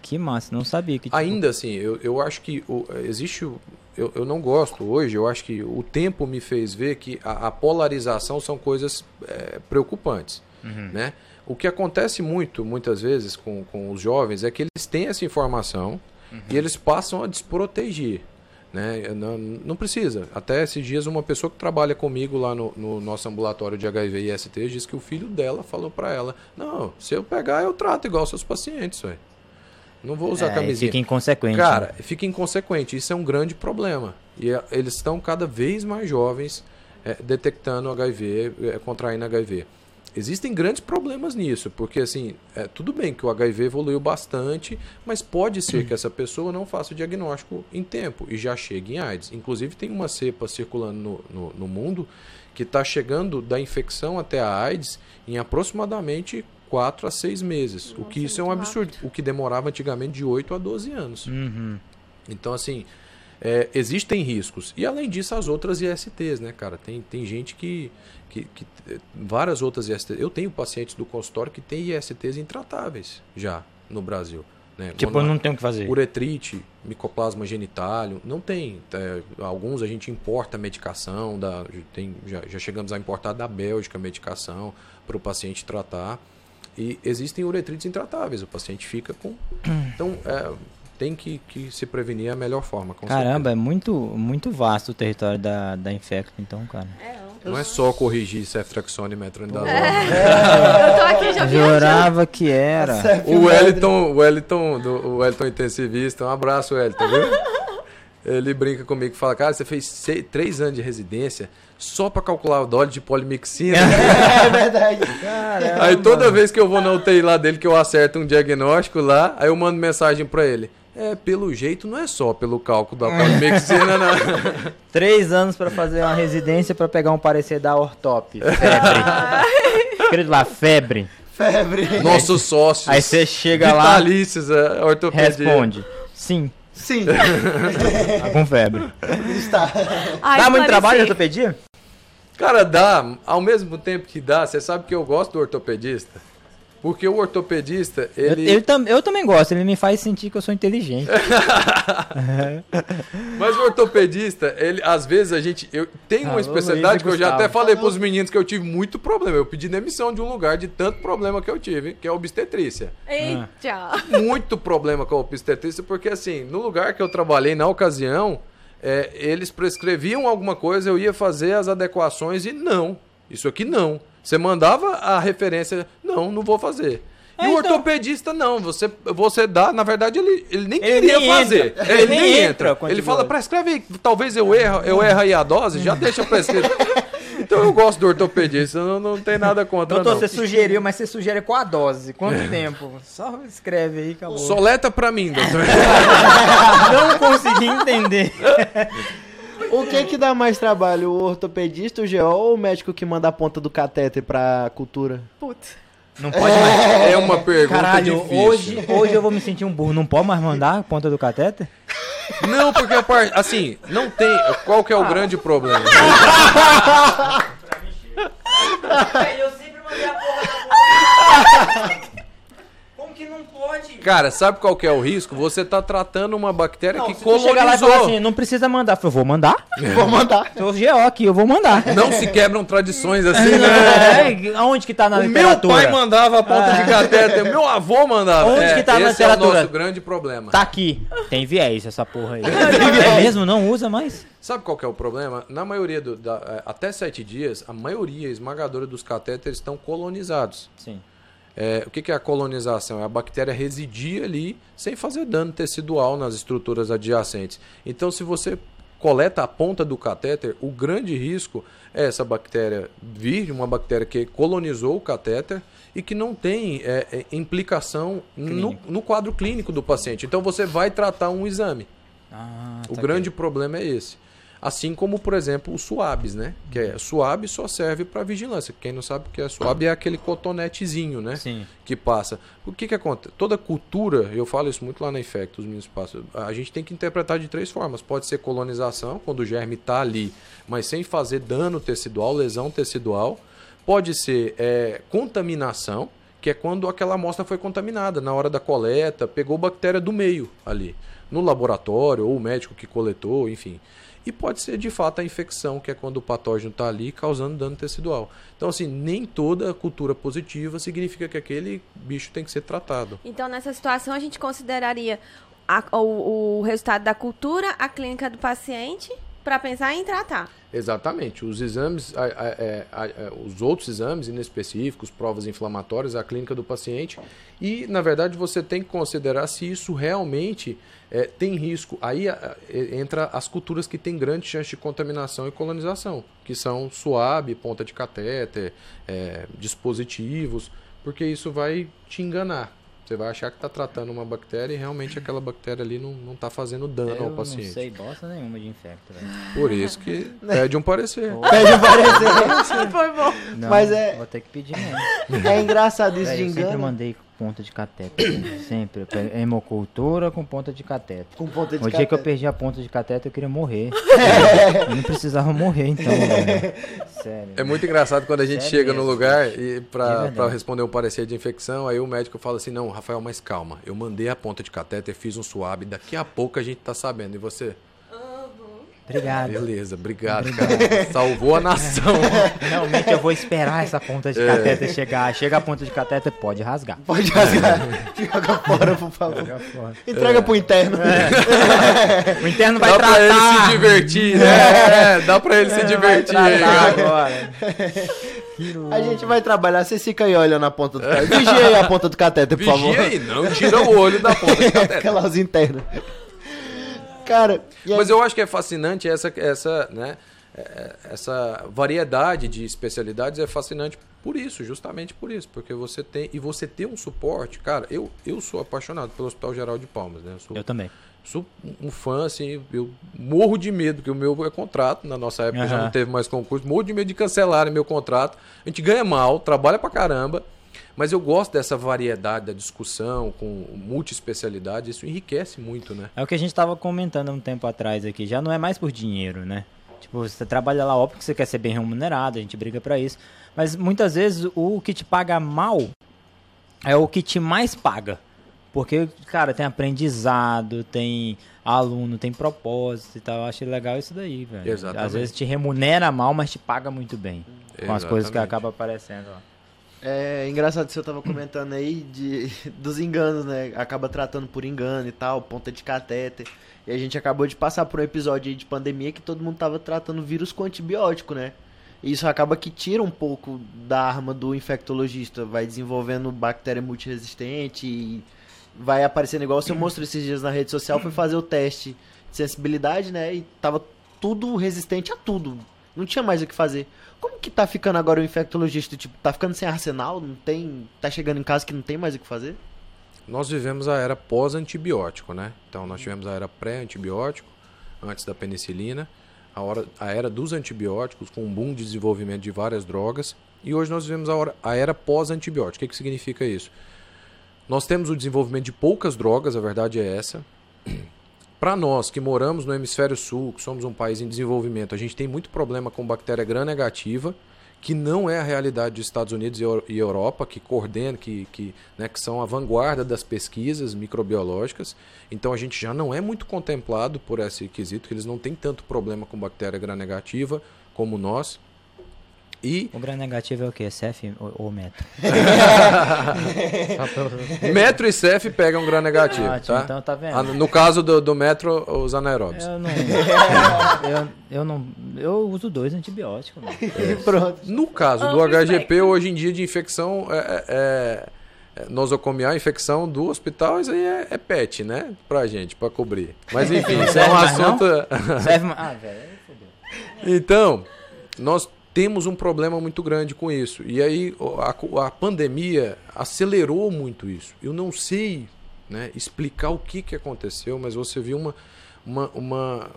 Que massa, não sabia que tipo, Ainda assim, eu, eu acho que o- existe. o- Eu, eu não gosto hoje, eu acho que o tempo me fez ver que a, a polarização são coisas é, preocupantes. Né? O que acontece muito, muitas vezes, com, com os jovens é que eles têm essa informação e eles passam a desproteger. Né? Não, não precisa. Até esses dias, uma pessoa que trabalha comigo lá no, no nosso ambulatório de HIV e ST disse que o filho dela falou para ela: Não, se eu pegar, eu trato igual seus pacientes. Não vou usar é, camisinha. fica inconsequente. né? Cara, fica inconsequente. Isso é um grande problema. E a- eles estão cada vez mais jovens é, detectando HIV, é, contraindo HIV. Existem grandes problemas nisso, porque assim, é, tudo bem que o HIV evoluiu bastante, mas pode ser que essa pessoa não faça o diagnóstico em tempo e já chegue em AIDS. Inclusive tem uma cepa circulando no, no, no mundo que está chegando da infecção até a AIDS em aproximadamente 4 a 6 meses. o Nossa, que isso é um muito absurdo. O que demorava antigamente de 8 a 12 anos. Uhum. Então, assim, é, existem riscos. E além disso, as outras ISTs, né, cara? Tem, tem gente que, que, que- Várias outras ISTs. Eu tenho pacientes do consultório que têm ISTs intratáveis já no Brasil. Né? Tipo, Mono- não tem o que fazer. Uretrite, micoplasma genitálium, não tem. É, alguns a gente importa medicação, da, tem, já, já chegamos a importar da Bélgica medicação para o paciente tratar. E existem uretrites intratáveis, o paciente fica com. [clears throat] Então, é, tem que, que se prevenir a melhor forma. com Caramba, é muito, muito vasto o território da, da Infecto, então, cara. É, não. certeza. Não é só corrigir ceftraxone e metronidazole. [laughs] Eu tô aqui já jurava que era. O Wellington, o Wellington, do, o Wellington intensivista, um abraço, Wellington, viu? [laughs] Ele brinca comigo e fala, cara, você fez seis, três anos de residência só pra calcular o dólar de polimixina. [laughs] É verdade. aí toda vez que eu vou na UTI lá dele, que eu acerto um diagnóstico lá, aí eu mando mensagem pra ele. É, pelo jeito, não é só pelo cálculo da polimixina, não. [laughs] Três anos pra fazer uma residência pra pegar um parecer da Ortop. [laughs] Febre. Escrito lá, febre. Febre. Nossos sócios. Aí você chega lá, Vitalícios, é, ortopedia. responde. Sim, Sim. [laughs] tá com febre. Está. Ai, Dá muito trabalho de ortopedia? Cara, dá. Ao mesmo tempo que dá, você sabe que eu gosto do ortopedista. Porque o ortopedista, Eu, ele. ele tam- eu também gosto, ele me faz sentir que eu sou inteligente. [laughs] Mas o ortopedista, ele, às vezes a gente. Eu tenho uma Alô, especialidade Luiz que eu já até falei pros meninos que eu tive muito problema. Eu pedi demissão de um lugar de tanto problema que eu tive, que é a obstetrícia. Eita. muito problema com a obstetrícia, porque assim, no lugar que eu trabalhei na ocasião, é, eles prescreviam alguma coisa, eu ia fazer as adequações e não. Isso aqui não. Você mandava a referência, não, não vou fazer. E É, o então. ortopedista não, você, você dá, na verdade ele, ele nem Ele queria nem fazer. É, Ele ele nem entra entra. Ele fala, prescreve aí, talvez eu erro, eu erro aí a dose, já deixa prescrito. [laughs] Então eu gosto do ortopedista, não, não tem nada contra Doutor, não. você sugeriu, mas você sugere com a dose. Quanto [laughs] tempo? Só escreve aí, acabou. Soleta pra mim, doutor. [laughs] Não consegui entender. O que que dá mais trabalho? O ortopedista, o GO ou o médico que manda a ponta do catéter pra cultura? Putz. Não pode mais. É uma pergunta Caralho, difícil. hoje, hoje eu vou me sentir um burro. Não pode mais mandar a ponta do catéter? Não, porque a parte. Assim, não tem. Qual que é o grande problema? [laughs] Eu sempre mandei a porra Como que não pode? Cara, sabe qual que é o risco? Você tá tratando uma bactéria que se tu chegar lá e falar colonizou. assim, não precisa mandar. Eu vou mandar. [laughs] Vou mandar. Sou GO aqui, eu vou mandar. Não se quebram tradições assim, [laughs] né? É, aonde que tá na O meu literatura? pai mandava a ponta de catéter, meu avô mandava. Onde É, que tá na esse é o literatura? nosso grande problema. Tá aqui. Tem viés essa porra aí. [laughs] É mesmo? Não usa mais? Sabe qual que é o problema? Na maioria do, da, é, até sete dias, a maioria esmagadora dos catéteres estão colonizados. Sim. É, o que, que é a colonização? É a bactéria residir ali sem fazer dano tecidual nas estruturas adjacentes. Então, se você coleta a ponta do catéter, o grande risco é essa bactéria vir uma bactéria que colonizou o catéter e que não tem é, é, implicação no, no quadro clínico do paciente. Então, você vai tratar um exame. Ah, O tá grande problema é esse. Assim como, por exemplo, os suabes, né? Que é suave só serve para vigilância. Quem não sabe o que é suave é aquele cotonetezinho, né? Sim. Que passa. O que que acontece? Toda cultura, eu falo isso muito lá na Infecto, os meninos passam. A gente tem que interpretar de três formas. Pode ser colonização, quando o germe está ali, mas sem fazer dano tecidual, lesão tecidual. Pode ser é, contaminação, que é quando aquela amostra foi contaminada na hora da coleta, pegou bactéria do meio ali, no laboratório, ou o médico que coletou, enfim. E pode ser de fato a infecção, que é quando o patógeno está ali causando dano tecidual. Então, assim, nem toda cultura positiva significa que aquele bicho tem que ser tratado. Então, nessa situação, a gente consideraria a- o, o resultado da cultura, a clínica do paciente, para pensar em tratar. Exatamente. Os exames, a- a- é, a- a- os outros exames inespecíficos, provas inflamatórias, a clínica do paciente. E, na verdade, você tem que considerar se isso realmente é, tem risco. Aí é, entra as culturas que têm grande chance de contaminação e colonização, que são suave, ponta de catéter, é, dispositivos, porque isso vai te enganar. Você vai achar que está tratando uma bactéria e realmente aquela bactéria ali não está fazendo dano Eu ao não paciente. sei bosta nenhuma de infecto, velho. Por isso que [laughs] pede um parecer. Pede um parecer. [laughs] Foi bom. Não, Mas é- Vou ter que pedir mesmo. [laughs] É engraçado isso Velho, de eu sempre engano. mandei ponta de catéter. [coughs] sempre. Eu pego Hemocultura com ponta de catéter. Com ponta de O dia que eu perdi a ponta de catéter, eu queria morrer. [laughs] eu não precisava morrer, então, velho. [laughs] Sério. É muito engraçado quando a gente Sério chega no mesmo. lugar e pra, pra responder um parecer de infecção, aí o médico fala assim, não, Rafael, mas calma, eu mandei a ponta de catéter, fiz um suave, daqui a pouco a gente tá sabendo. E você, Obrigado. beleza, obrigado, cara. Salvou a nação. [laughs] Realmente eu vou esperar essa ponta de catéter chegar. Chega a ponta de catéter, pode rasgar. Pode rasgar. Joga fora, por favor. Joga fora. Entrega pro interno. O interno vai dá pra ele tratar. se divertir, né? É, dá pra ele se Vai divertir aí. tratar agora. A gente vai trabalhar, vocês ficam aí olhando a ponta do catéter. Vigia aí a ponta do catéter, por favor. Vigia aí, não tira o olho da ponta. Fica lá os internos. Cara, aí- Mas eu acho que é fascinante essa, essa, né, é, essa variedade de especialidades é fascinante por isso, justamente por isso, porque você tem e você ter um suporte, cara, eu, eu sou apaixonado pelo Hospital Geral de Palmas, né? Eu sou, Eu também. sou um fã assim, eu morro de medo porque o meu é contrato, na nossa época já Aham. não teve mais concurso, morro de medo de cancelarem meu contrato. A gente ganha mal, trabalha pra caramba. Mas eu gosto dessa variedade da discussão, com multiespecialidade, isso enriquece muito, né? É o que a gente estava comentando há um tempo atrás aqui, já não é mais por dinheiro, né? Tipo, você trabalha lá, óbvio que você quer ser bem remunerado, a gente briga para isso. Mas muitas vezes o que te paga mal é o que te mais paga. Porque, cara, tem aprendizado, tem aluno, tem propósito e tal. Eu acho legal isso daí, velho. Exatamente. Às vezes te remunera mal, mas te paga muito bem. Com as coisas que Exatamente. acabam aparecendo lá. É engraçado que você tava comentando aí de, [laughs] dos enganos, né? Acaba tratando por engano e tal, ponta de catéter. E a gente acabou de passar por um episódio aí de pandemia que todo mundo tava tratando vírus com antibiótico, né? E isso acaba que tira um pouco da arma do infectologista, vai desenvolvendo bactéria multiresistente e vai aparecendo igual você mostrou esses dias na rede social, foi fazer o teste de sensibilidade, né? E tava tudo resistente a tudo. Não tinha mais o que fazer. Como que tá ficando agora o infectologista? Tipo, tá ficando sem arsenal? Não tem. Tá chegando em casa que não tem mais o que fazer? Nós vivemos a era pós-antibiótico, né? Então nós tivemos a era pré-antibiótico, antes da penicilina, a, hora, a era dos antibióticos, com um boom de desenvolvimento de várias drogas, e hoje nós vivemos a, hora, a era pós-antibiótico. O que, que significa isso? Nós temos o desenvolvimento de poucas drogas, a verdade é essa. Para nós que moramos no hemisfério sul, que somos um país em desenvolvimento, a gente tem muito problema com bactéria gram-negativa, que não é a realidade dos Estados Unidos e Eu- Europa, que coordenam, que, que, né, que são a vanguarda das pesquisas microbiológicas. Então a gente já não é muito contemplado por esse quesito, que eles não têm tanto problema com bactéria gram-negativa como nós. E O grande negativo é o quê? CF ou, ou metro? [laughs] metro e CEF pegam gram-negativo, Ótimo, tá? então tá vendo? Ah, No caso do, do metro, os anaeróbios. Eu não, eu, eu não. Eu uso dois antibióticos, mano. [laughs] Pronto. No caso do HGP, bem. hoje em dia de infecção é, é, é, nosocomial, infecção do hospital, isso aí é, é pet, né? Pra gente, pra cobrir. Mas enfim, [laughs] isso é um assunto. Serve Ah, velho, aí fodeu. Então, nós temos um problema muito grande com isso. E aí a, a pandemia acelerou muito isso. Eu não sei né, explicar o que, que aconteceu, mas você viu uma. uma, uma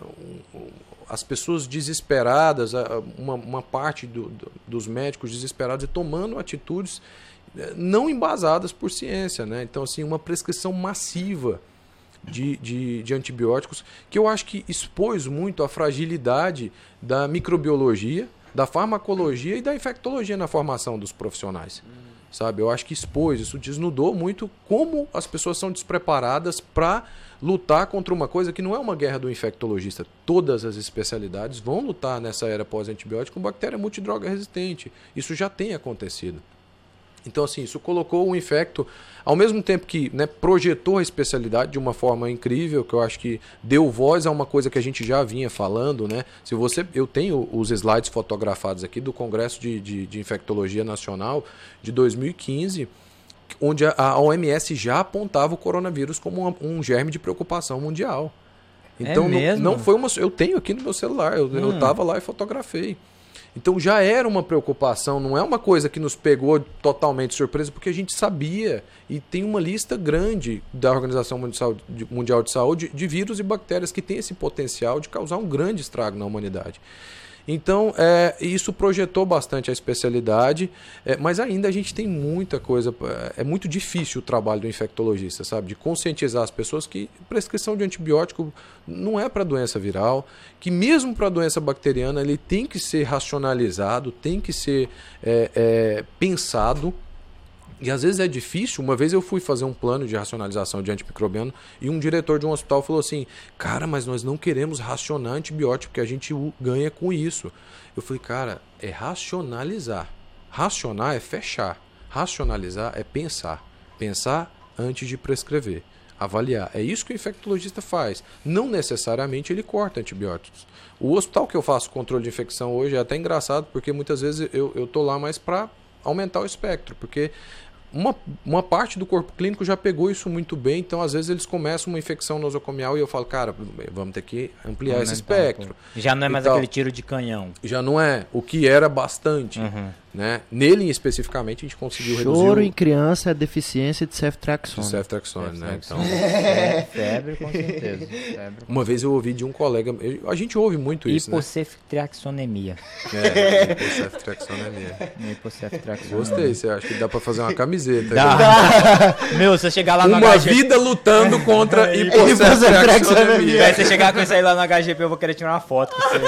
um- as pessoas desesperadas, uma, uma parte do- do- dos médicos desesperados e tomando atitudes eh, não embasadas por ciência. Né? Então, assim, uma prescrição massiva de, de, de antibióticos, que eu acho que expôs muito a fragilidade da microbiologia, da farmacologia e da infectologia na formação dos profissionais. Sabe? Eu acho que expôs, isso desnudou muito como as pessoas são despreparadas para lutar contra uma coisa que não é uma guerra do infectologista. Todas as especialidades vão lutar nessa era pós-antibiótico com bactéria multidroga resistente. Isso já tem acontecido. Então, assim, isso colocou o infecto, ao mesmo tempo que né, projetou a especialidade de uma forma incrível, que eu acho que deu voz a uma coisa que a gente já vinha falando, né? Se você, eu tenho os slides fotografados aqui do Congresso de, de, de Infectologia Nacional de 2015, onde a, OMS já apontava o coronavírus como um germe de preocupação mundial. Então, não- mesmo? não foi uma. Eu tenho aqui no meu celular, eu, eu Hum. tava lá e fotografei. Então já era uma preocupação, não é uma coisa que nos pegou totalmente surpresa, porque a gente sabia e tem uma lista grande da Organização Mundial de- Saúde de vírus e bactérias que têm esse potencial de causar um grande estrago na humanidade. Então, é, isso projetou bastante a especialidade, é, mas ainda a gente tem muita coisa. É muito difícil o trabalho do infectologista, sabe? De conscientizar as pessoas que prescrição de antibiótico não é para doença viral, que mesmo para doença bacteriana ele tem que ser racionalizado, tem que ser é, é, pensado. E às vezes é difícil. Uma vez eu fui fazer um plano de racionalização de antimicrobiano e um diretor de um hospital falou assim: Cara, mas nós não queremos racionar antibiótico, porque a gente ganha com isso. Eu falei, cara, é racionalizar. Racionar é fechar. Racionalizar é pensar. Pensar antes de prescrever. Avaliar. É isso que o infectologista faz. Não necessariamente ele corta antibióticos. O hospital que eu faço controle de infecção hoje é até engraçado, porque muitas vezes eu, eu tô lá mais para aumentar o espectro, porque uma, uma parte do corpo clínico já pegou isso muito bem, então às vezes eles começam uma infecção nosocomial e eu falo, cara, vamos ter que ampliar esse espectro. Já não é mais aquele tiro de canhão. Já não é o que era bastante. Uhum. Né? Nele especificamente a gente conseguiu Choro reduzir em criança é deficiência de o ceftraxona. ceftriaxone, né? Então, [laughs] É, febre, com certeza. [laughs] Febre. uma vez eu ouvi de um colega, eu- a gente ouve muito isso, né? Hipoceftriaxonemia. É, ceftriaxone é mesmo. Hipoceftriaxonemia. Gostei, você acha que dá pra fazer uma camiseta. Dá. [laughs] Meu, se você chegar lá no Uma HGP... vida lutando contra Hipoceftriaxonemia. hipoceftriaxonemia. Se você chegar com isso aí lá no HGP, eu vou querer tirar uma foto com você.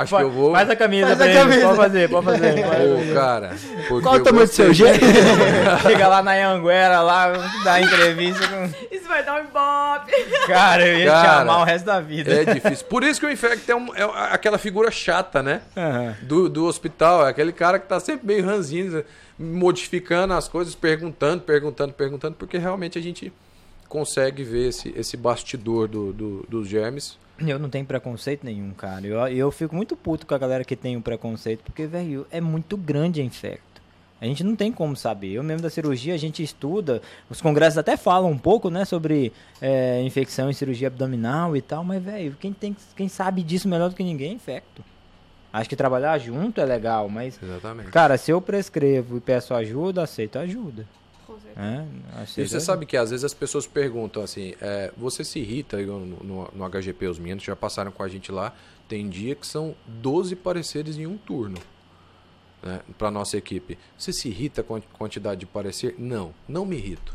Acho que eu vou. Faz a camisa Faz a ele. camisa. Pode fazer, pode fazer. Pô, cara. Qual o tamanho do seu jeito? [laughs] Chega lá na Anguera, lá, dar entrevista com... Isso vai dar um ibope. Cara, eu ia te Cara, amar o resto da vida. É difícil. Por isso que o infecto é, um- é aquela figura chata, né? Aham. Do, do hospital. É aquele cara que tá sempre meio ranzinho, modificando as coisas, perguntando, perguntando, perguntando, porque realmente a gente consegue ver esse, esse bastidor do, do- dos germes. Eu não tenho preconceito nenhum, cara. Eu, eu fico muito puto com a galera que tem o preconceito, porque, velho, é muito grande a infecto. A gente não tem como saber. Eu mesmo da cirurgia, a gente estuda, os congressos até falam um pouco, né, sobre é, infecção em cirurgia abdominal e tal, mas, velho, quem, tem, quem sabe disso melhor do que ninguém é infecto. Acho que trabalhar junto é legal, mas, Exatamente. cara, se eu prescrevo e peço ajuda, aceito ajuda. É, E você sabe que às vezes as pessoas perguntam assim, é, você se irrita no, no, no HGP, os meninos já passaram com a gente lá, tem dia que são 12 pareceres em um turno né, para nossa equipe. Você se irrita com a quantidade de parecer? Não, não me irrito.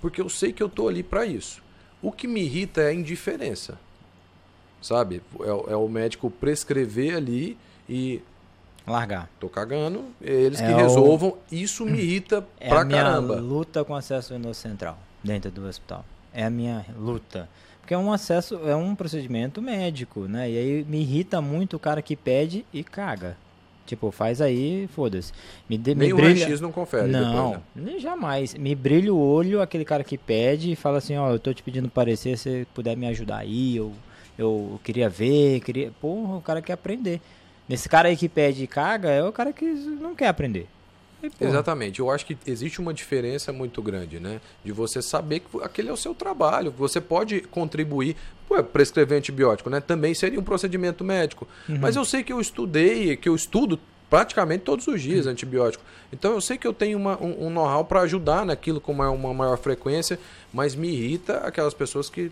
Porque eu sei que eu tô ali para isso. O que me irrita é a indiferença. Sabe? É, o- é o médico prescrever ali e Largar. tô cagando, eles É que o- resolvam. Isso me irrita É pra a minha caramba. luta com acesso venoso central dentro do hospital. É a minha luta. Porque é um acesso, é um procedimento médico, né? E aí me irrita muito o cara que pede e caga. Tipo, faz aí, foda-se. Me, de, me Nem o brilha... raio-x não confere Não, depois, né? nem jamais. Me brilha o olho aquele cara que pede e fala assim, ó, eu tô te pedindo parecer, se você puder me ajudar aí, eu, eu queria ver, queria... Porra, o cara quer aprender. Nesse cara aí que pede caga, é o cara que não quer aprender. E, Exatamente. Eu acho que existe uma diferença muito grande, né? De você saber que aquele é o seu trabalho. Você pode contribuir. Pô, prescrever antibiótico, né? Também seria um procedimento médico. Mas eu sei que eu estudei, que eu estudo praticamente todos os dias antibiótico. Então eu sei que eu tenho uma- um, um know-how para ajudar naquilo com uma, uma maior frequência, mas me irrita aquelas pessoas que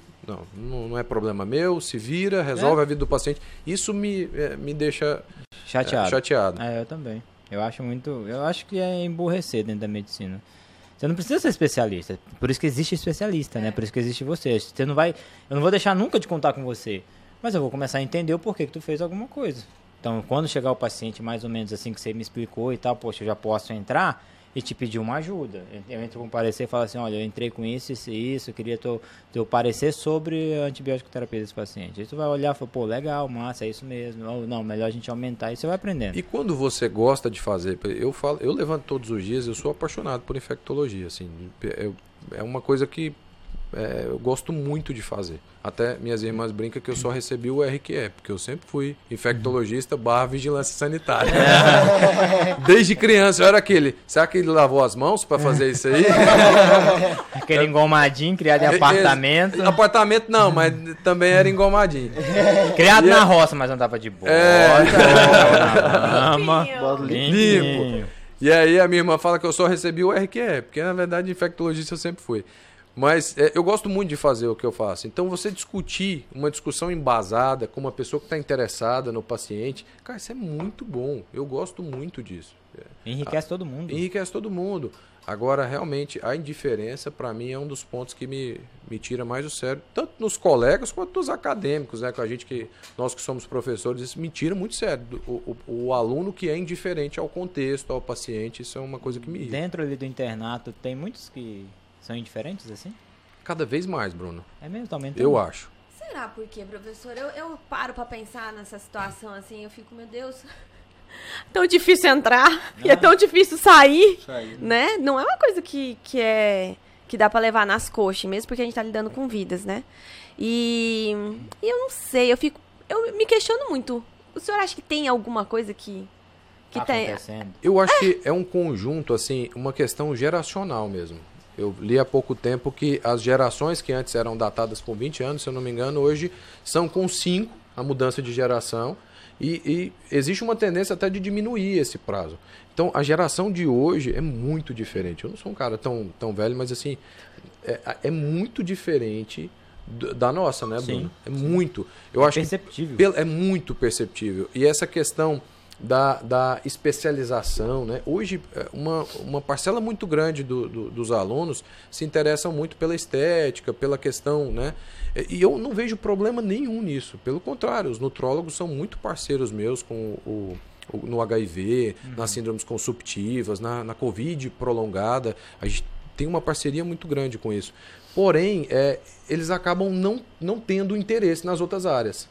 não, não, é problema meu, se vira, resolve a vida do paciente. Isso me, eh, me deixa eh, Chateado. chateado. É, eu também. Eu acho muito. Eu acho que é emburrecer dentro da medicina. Você não precisa ser especialista. Por isso que existe especialista, né? Por isso que existe você. Você não vai. Eu não vou deixar nunca de contar com você. Mas eu vou começar a entender o porquê que tu fez alguma coisa. Então, quando chegar o paciente, mais ou menos assim que você me explicou e tal, poxa, eu já posso entrar e te pedir uma ajuda. Eu entro com um parecer e falo assim, olha, eu entrei com isso, isso e isso, eu queria teu, teu parecer sobre antibiótico terapia desse paciente. Aí tu vai olhar e falar, pô, legal, massa, é isso mesmo. Ou não, melhor a gente aumentar e você vai aprendendo. E quando você gosta de fazer, eu falo, eu levanto todos os dias, eu sou apaixonado por infectologia, assim, é uma coisa que é, eu gosto muito de fazer. Até minhas irmãs brincam que eu só recebi o RQE, porque eu sempre fui infectologista barra vigilância sanitária. [laughs] Desde criança eu era aquele, será que ele lavou as mãos para fazer isso aí? [laughs] Aquele engomadinho criado em apartamento. Apartamento não, mas também era engomadinho. Criado E na é- roça, mas andava de boa. É. Bota limpo. Limpinho. E aí a minha irmã fala que eu só recebi o RQE, porque na verdade infectologista eu sempre fui. Mas é, eu gosto muito de fazer o que eu faço. Então você discutir uma discussão embasada com uma pessoa que está interessada no paciente, cara, isso é muito bom. Eu gosto muito disso. Enriquece todo mundo. Enriquece todo mundo. Agora, realmente, a indiferença, para mim, é um dos pontos que me, me tira mais o sério, tanto nos colegas quanto nos acadêmicos, né? Com a gente que, nós que somos professores, isso me tira muito sério. O, o, o aluno que é indiferente ao contexto, ao paciente, isso é uma coisa que me irrita. Dentro ali do internato, tem muitos que são indiferentes, assim? Cada vez mais, Bruno. É mesmo, tá aumentando? Eu acho. Será por quê, professor? Eu, eu paro pra pensar nessa situação assim, eu fico, meu Deus. [laughs] Tão difícil entrar e [laughs] é tão difícil sair, né? Não é uma coisa que, que é que dá pra levar nas coxas, mesmo porque a gente tá lidando com vidas, né? E, e eu não sei, eu fico eu me questiono muito. O senhor acha que tem alguma coisa que que Tá tem acontecendo. Eu acho que é um conjunto, assim, uma questão geracional mesmo. Eu li há pouco tempo que as gerações que antes eram datadas com 20 anos, se eu não me engano, hoje são com 5 a mudança de geração. E, e, existe uma tendência até de diminuir esse prazo. Então, a geração de hoje é muito diferente. Eu não sou um cara tão, tão velho, mas assim, é, é muito diferente da nossa, né, Bruno? É muito. Eu acho perceptível. Que, é muito perceptível. E essa questão da, da especialização. Né? Hoje, é, uma, uma parcela muito grande do, do, dos alunos se interessam muito pela estética, pela questão. Né? E eu não vejo problema nenhum nisso. Pelo contrário, os nutrólogos são muito parceiros meus com o, o no HIV, uhum. nas síndromes consumptivas, na, na Covid prolongada. A gente tem uma parceria muito grande com isso. Porém, é, eles acabam não, não tendo interesse nas outras áreas.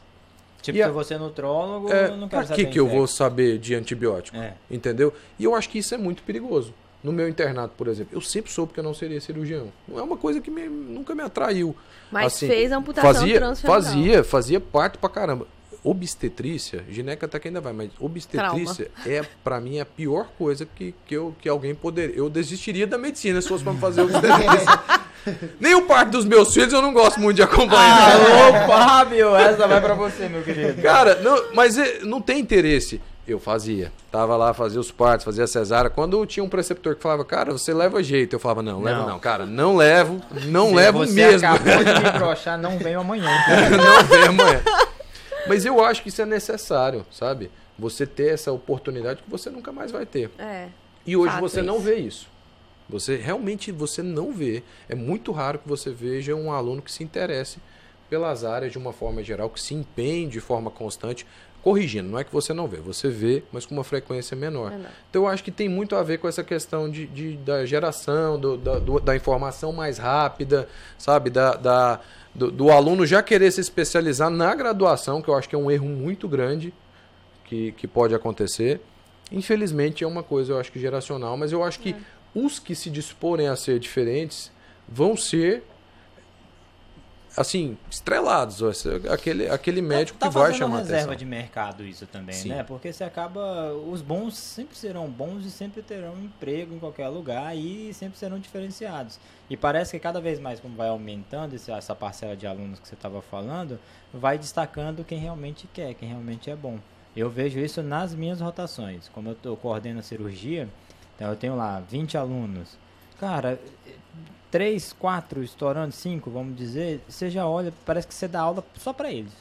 Tipo, e se a... você é nutrólogo, é, não quero saber. que, que eu vou saber de antibiótico? É. Entendeu? E eu acho que isso é muito perigoso. No meu internato, por exemplo, eu sempre soube que eu não seria cirurgião. Não é uma coisa que me, nunca me atraiu. Mas assim, fez a amputação fazia, Fazia, fazia parte pra caramba. Obstetrícia, gineca até que ainda vai, mas obstetrícia Trauma. é, para mim, a pior coisa que, que, eu, que alguém poderia. Eu desistiria da medicina se fosse pra fazer obstetrícia. [laughs] Nem o parto dos meus filhos eu não gosto muito de acompanhar. Alô, [laughs] Fábio, essa vai para você, meu querido. Cara, não, mas é, não tem interesse. Eu fazia. Tava lá, fazia os partos, fazia a cesárea. Quando tinha um preceptor que falava, cara, você leva jeito. Eu falava, não, não. leva não. Cara, não levo, não Se levo você mesmo. acabou de [laughs] me broxar, não venho amanhã. [laughs] não venho amanhã. Mas eu acho que isso é necessário, sabe? Você ter essa oportunidade que você nunca mais vai ter. É. E hoje você isso. não vê isso. Você realmente você não vê. É muito raro que você veja um aluno que se interesse pelas áreas de uma forma geral, que se empenhe de forma constante, corrigindo. Não é que você não vê, você vê, mas com uma frequência menor. menor. Então eu acho que tem muito a ver com essa questão de, de da geração, do, da, do, da informação mais rápida, sabe? Da, da do, do, aluno já querer se especializar na graduação, que eu acho que é um erro muito grande que, que pode acontecer. Infelizmente é uma coisa, eu acho que geracional, mas eu acho que é os que se disporem a ser diferentes vão ser assim, estrelados. Aquele, aquele médico tá, tá que vai chamar uma reserva atenção. de mercado isso também, Sim. né? Porque você acaba. Os bons sempre serão bons e sempre terão emprego em qualquer lugar e sempre serão diferenciados. E parece que cada vez mais, como vai aumentando essa parcela de alunos que você estava falando, vai destacando quem realmente quer, quem realmente é bom. Eu vejo isso nas minhas rotações. Como eu tô, coordeno a cirurgia, então eu tenho lá 20 alunos. Cara, 3, 4, estourando 5, vamos dizer, você já olha, parece que você dá aula só para eles.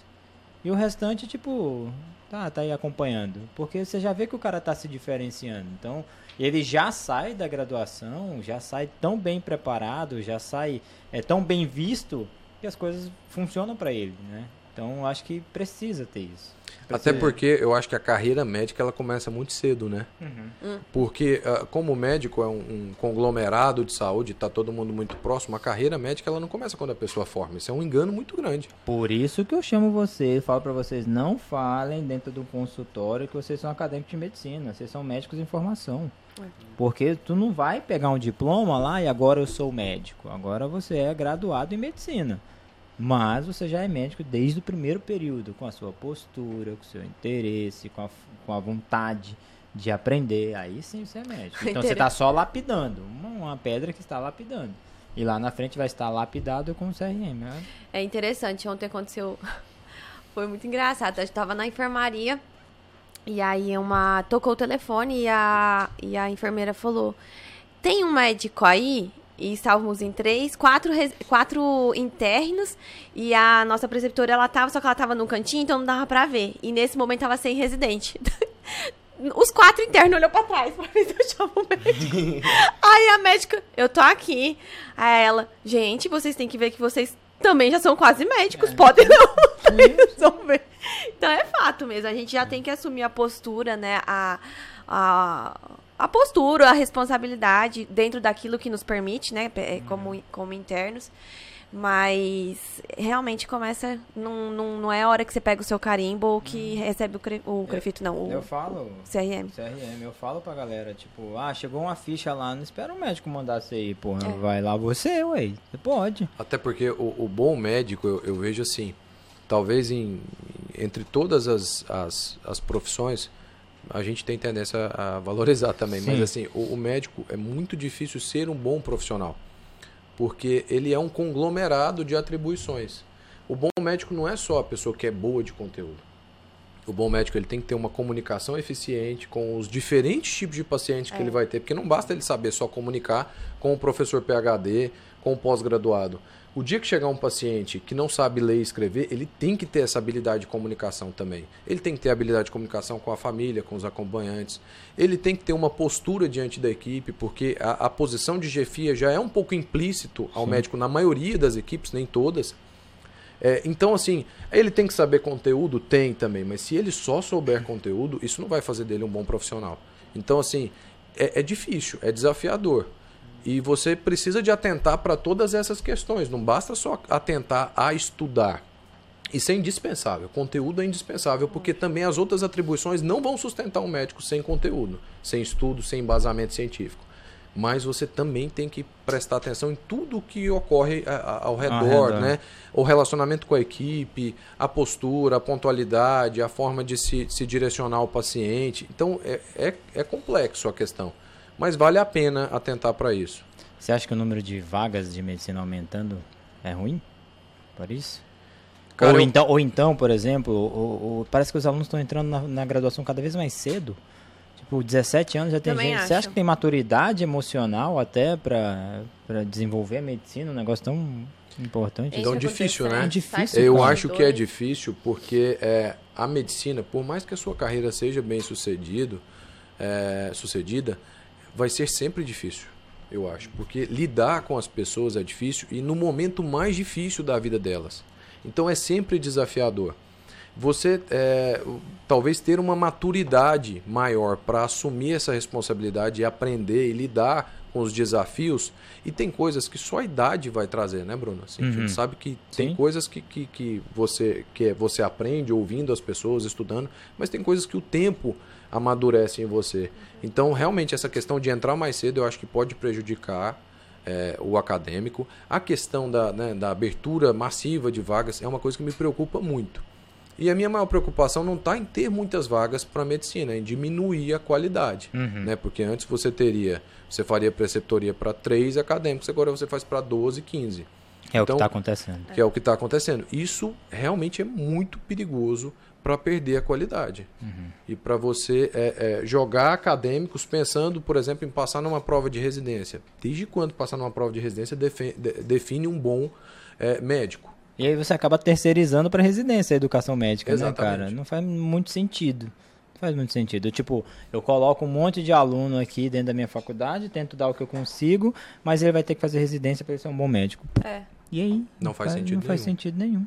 E o restante, tipo, tá, tá aí acompanhando. Porque você já vê que o cara tá se diferenciando. Então, ele já sai da graduação, já sai tão bem preparado, já sai é tão bem visto que as coisas funcionam para ele, né? Então, acho que precisa ter isso. Até porque eu acho que a carreira médica ela começa muito cedo, né? Uhum. Hum. Porque uh, como médico é um, um, conglomerado de saúde, está todo mundo muito próximo, a carreira médica ela não começa quando a pessoa forma. Isso é um engano muito grande. Por isso que eu chamo vocês, falo para vocês, não falem dentro do consultório que vocês são acadêmicos de medicina, vocês são médicos em formação. Porque tu não vai pegar um diploma lá e agora eu sou médico. Agora você é graduado em medicina. Mas você já é médico desde o primeiro período, com a sua postura, com o seu interesse, com a, com a vontade de aprender. Aí sim você é médico. Então você está só lapidando, uma, uma, pedra que está lapidando. E lá na frente vai estar lapidado com o CRM. Né? É interessante, ontem aconteceu. [laughs] Foi muito engraçado. Eu estava na enfermaria e aí uma. tocou o telefone e a, e a enfermeira falou: Tem um médico aí? E estávamos em três, quatro, quatro internos. E a nossa preceptora, ela tava, só que ela tava num cantinho, então não dava pra ver. E nesse momento tava sem residente. [laughs] Os quatro internos olhou pra trás pra ver se eu chamo o médico. [laughs] Aí a médica, eu tô aqui. Aí ela, gente, vocês têm que ver que vocês também já são quase médicos, é. podem não [laughs] resolver. Então é fato mesmo, a gente já tem que assumir a postura, né? A, a, a postura, a responsabilidade dentro daquilo que nos permite, né, é, como, uhum. como internos. Mas realmente começa. Não, não, não é a hora que você pega o seu carimbo ou que uhum. recebe o, cre, o crefito, não. O, eu falo. CRM. CRM, eu falo pra galera, tipo, ah, chegou uma ficha lá, não espera o médico mandar você ir, porra. É. Vai lá você, ué. Você pode. Até porque o, o bom médico, eu, eu, vejo assim, talvez em, entre todas as, as, as profissões, a gente tem tendência a valorizar também. Sim. Mas assim, o, o, médico é muito difícil ser um bom profissional. Porque ele é um conglomerado de atribuições. O bom médico não é só a pessoa que é boa de conteúdo. O bom médico ele tem que ter uma comunicação eficiente com os diferentes tipos de pacientes que É. ele vai ter, porque não basta ele saber só comunicar com o professor PhD, com o pós-graduado. O dia que chegar um paciente que não sabe ler e escrever, ele tem que ter essa habilidade de comunicação também. Ele tem que ter habilidade de comunicação com a família, com os acompanhantes. Ele tem que ter uma postura diante da equipe, porque a, a posição de chefia já é um pouco implícito ao médico na maioria das equipes, nem todas. É, então, assim, ele tem que saber conteúdo? Tem também, mas se ele só souber conteúdo, isso não vai fazer dele um bom profissional. Então, assim, é, é difícil, é desafiador. E você precisa de atentar para todas essas questões. Não basta só atentar a estudar. Isso é indispensável. Conteúdo é indispensável, porque também as outras atribuições não vão sustentar um médico sem conteúdo, sem estudo, sem embasamento científico. Mas você também tem que prestar atenção em tudo que ocorre ao redor, redor. né? O relacionamento com a equipe, a postura, a pontualidade, a forma de se, se direcionar ao paciente. Então, é, é, é complexo a questão. Mas vale a pena atentar para isso. Você acha que o número de vagas de medicina aumentando é ruim? Por isso? Cara, ou, eu- então, ou então, por exemplo, o- o- parece que os alunos estão entrando na, na graduação cada vez mais cedo. Tipo, 17 anos já tem Também gente. Você acha acho. que tem maturidade emocional até pra desenvolver a medicina? Um negócio tão importante. Então, difícil, 17, né? É difícil, Eu cara. acho que é 22. difícil porque é, a medicina, por mais que a sua carreira seja bem sucedido, é, sucedida, vai ser sempre difícil, eu acho. Porque lidar com as pessoas é difícil e no momento mais difícil da vida delas. Então é sempre desafiador. Você é, talvez ter uma maturidade maior para assumir essa responsabilidade e aprender e lidar com os desafios. E tem coisas que só a idade vai trazer, né, Bruno? Assim, A Uhum. gente sabe que tem Sim. coisas que, que, que, você, que você aprende ouvindo as pessoas, estudando, mas tem coisas que o tempo amadurece em você. Então, realmente, essa questão de entrar mais cedo eu acho que pode prejudicar é, o acadêmico. A questão da, né, da abertura massiva de vagas é uma coisa que me preocupa muito. E a minha maior preocupação não está em ter muitas vagas para medicina, é em diminuir a qualidade. Uhum. Né? Porque antes você teria, você faria preceptoria para três acadêmicos, agora você faz para 12, 15 É o Então- que está acontecendo. que é o que está acontecendo. Isso realmente é muito perigoso para perder a qualidade. E para você é, é, jogar acadêmicos pensando, por exemplo, em passar numa prova de residência. Desde quando passar numa prova de residência define um bom é, médico? E aí você acaba terceirizando para residência a educação médica, né, Exatamente. cara? Não faz muito sentido. Não faz muito sentido. Tipo, eu coloco um monte de aluno aqui dentro da minha faculdade, tento dar o que eu consigo, mas ele vai ter que fazer residência para ele ser um bom médico. É. E aí? Não faz sentido Não faz nenhum. sentido nenhum.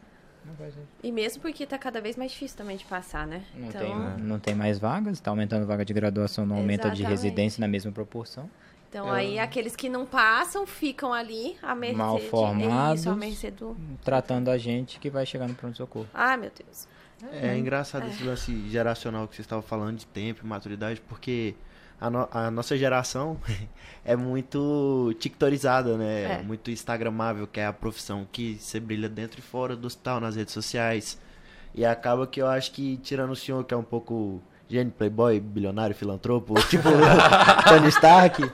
Não. E mesmo porque tá cada vez mais difícil também de passar, né? Não, então, tem, não tem mais vagas, tá aumentando vaga de graduação, não aumenta de Exatamente. residência na mesma proporção. então aí aqueles que não passam ficam ali à mercê Mal de- formados. Isso, à mercê do... Tratando a gente que vai chegar no pronto-socorro. Ai, meu Deus. É engraçado esse lance geracional que vocês estavam falando de tempo e maturidade, porque a, no- a nossa geração [laughs] é muito tiktorizada, né? É. Muito instagramável, que é a profissão que você brilha dentro e fora do hospital, nas redes sociais. E acaba que eu acho que, tirando o senhor que é um pouco gênio, playboy, bilionário, filantropo, [laughs] tipo [laughs] Tony Stark,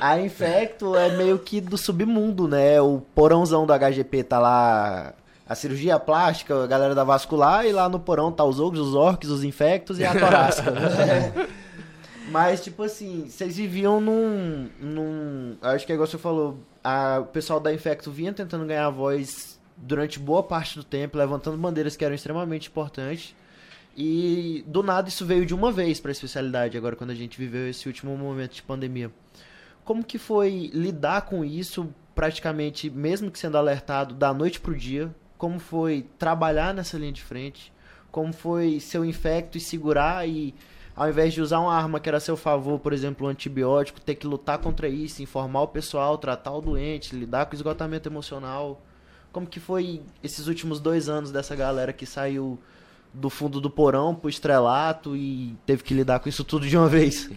a Infecto é meio que do submundo, né? O porãozão do HGP tá lá a cirurgia plástica, a galera da vascular, e lá no porão tá os ogros, os orcs, os infectos e a torácica. né? Mas, tipo assim, vocês viviam num. num acho que é igual você falou. A, o pessoal da Infecto vinha tentando ganhar voz durante boa parte do tempo, levantando bandeiras que eram extremamente importantes. E do nada isso veio de uma vez para a especialidade, agora quando a gente viveu esse último momento de pandemia. Como que foi lidar com isso, praticamente, mesmo que sendo alertado, da noite pro dia? Como foi trabalhar nessa linha de frente? Como foi ser o infecto e segurar e, ao invés de usar uma arma que era a seu favor, por exemplo, um antibiótico, ter que lutar contra isso, informar o pessoal, tratar o doente, lidar com o esgotamento emocional? Como que foi esses últimos dois anos dessa galera que saiu do fundo do porão pro estrelato e teve que lidar com isso tudo de uma vez?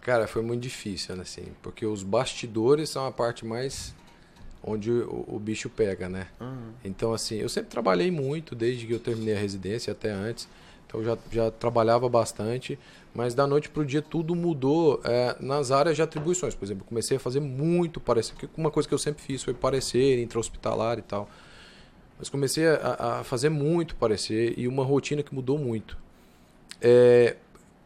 Cara, foi muito difícil, né, assim, porque os bastidores são a parte mais onde o, o bicho pega, né? Então, assim, eu sempre trabalhei muito, desde que eu terminei a residência até antes. Então, já, já trabalhava bastante, mas da noite pro dia tudo mudou é, nas áreas de atribuições. Por exemplo, comecei a fazer muito parecer. Uma coisa que eu sempre fiz foi parecer intra-hospitalar e tal. Mas comecei a, a fazer muito parecer e uma rotina que mudou muito. É,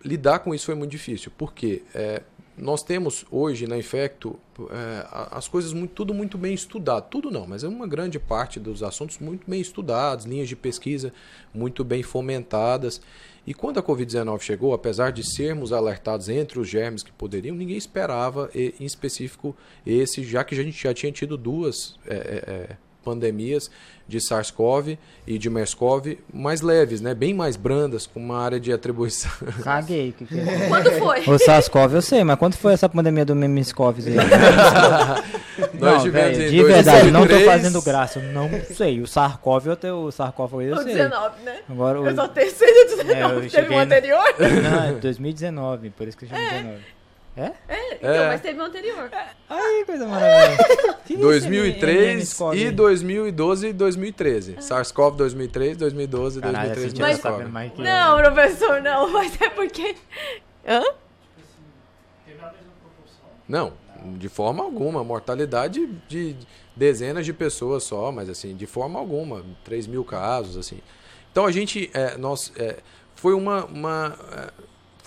lidar com isso foi muito difícil. Por quê? É, nós temos hoje na Infecto é, as coisas muito, tudo muito bem estudado. Tudo não, mas é uma grande parte dos assuntos muito bem estudados, linhas de pesquisa muito bem fomentadas. E quando a Covid-19 chegou, apesar de sermos alertados entre os germes que poderiam, ninguém esperava, em específico, esse, já que a gente já tinha tido duas é, é, é pandemias de SARS-CoV e de MERS-CoV mais leves, né? Bem mais brandas, com uma área de atribuição. [laughs] Caguei. Que que é? Quando foi? O SARS-CoV eu sei, mas quando foi essa pandemia do MERS-CoV aí? [laughs] Nós não, tivemos véio, em de verdade, não tô 2003. fazendo graça, eu não sei. O SARS-CoV eu tenho, o SARS-CoV eu O sei. 19, né? Agora o Eu só tenho sei do É, 19. eu Teve cheguei um no- anterior? Não, é 2019, por isso que eu chamo 19. É? Então, É. mas teve um anterior. Ai, coisa maravilhosa. [laughs] Que isso, 2003 MERS-CoV? e 2012 e 2013. SARS-CoV 2003, 2012 e Caralho, 2013 esse dia tá Mas- sabendo mais que eu. Não, professor, não. [laughs] Mas é porque... Hã? Não, de forma alguma. Mortalidade de dezenas de pessoas só, mas assim, de forma alguma. 3 mil casos, assim. Então a gente, é, nós, é, foi uma, uma é,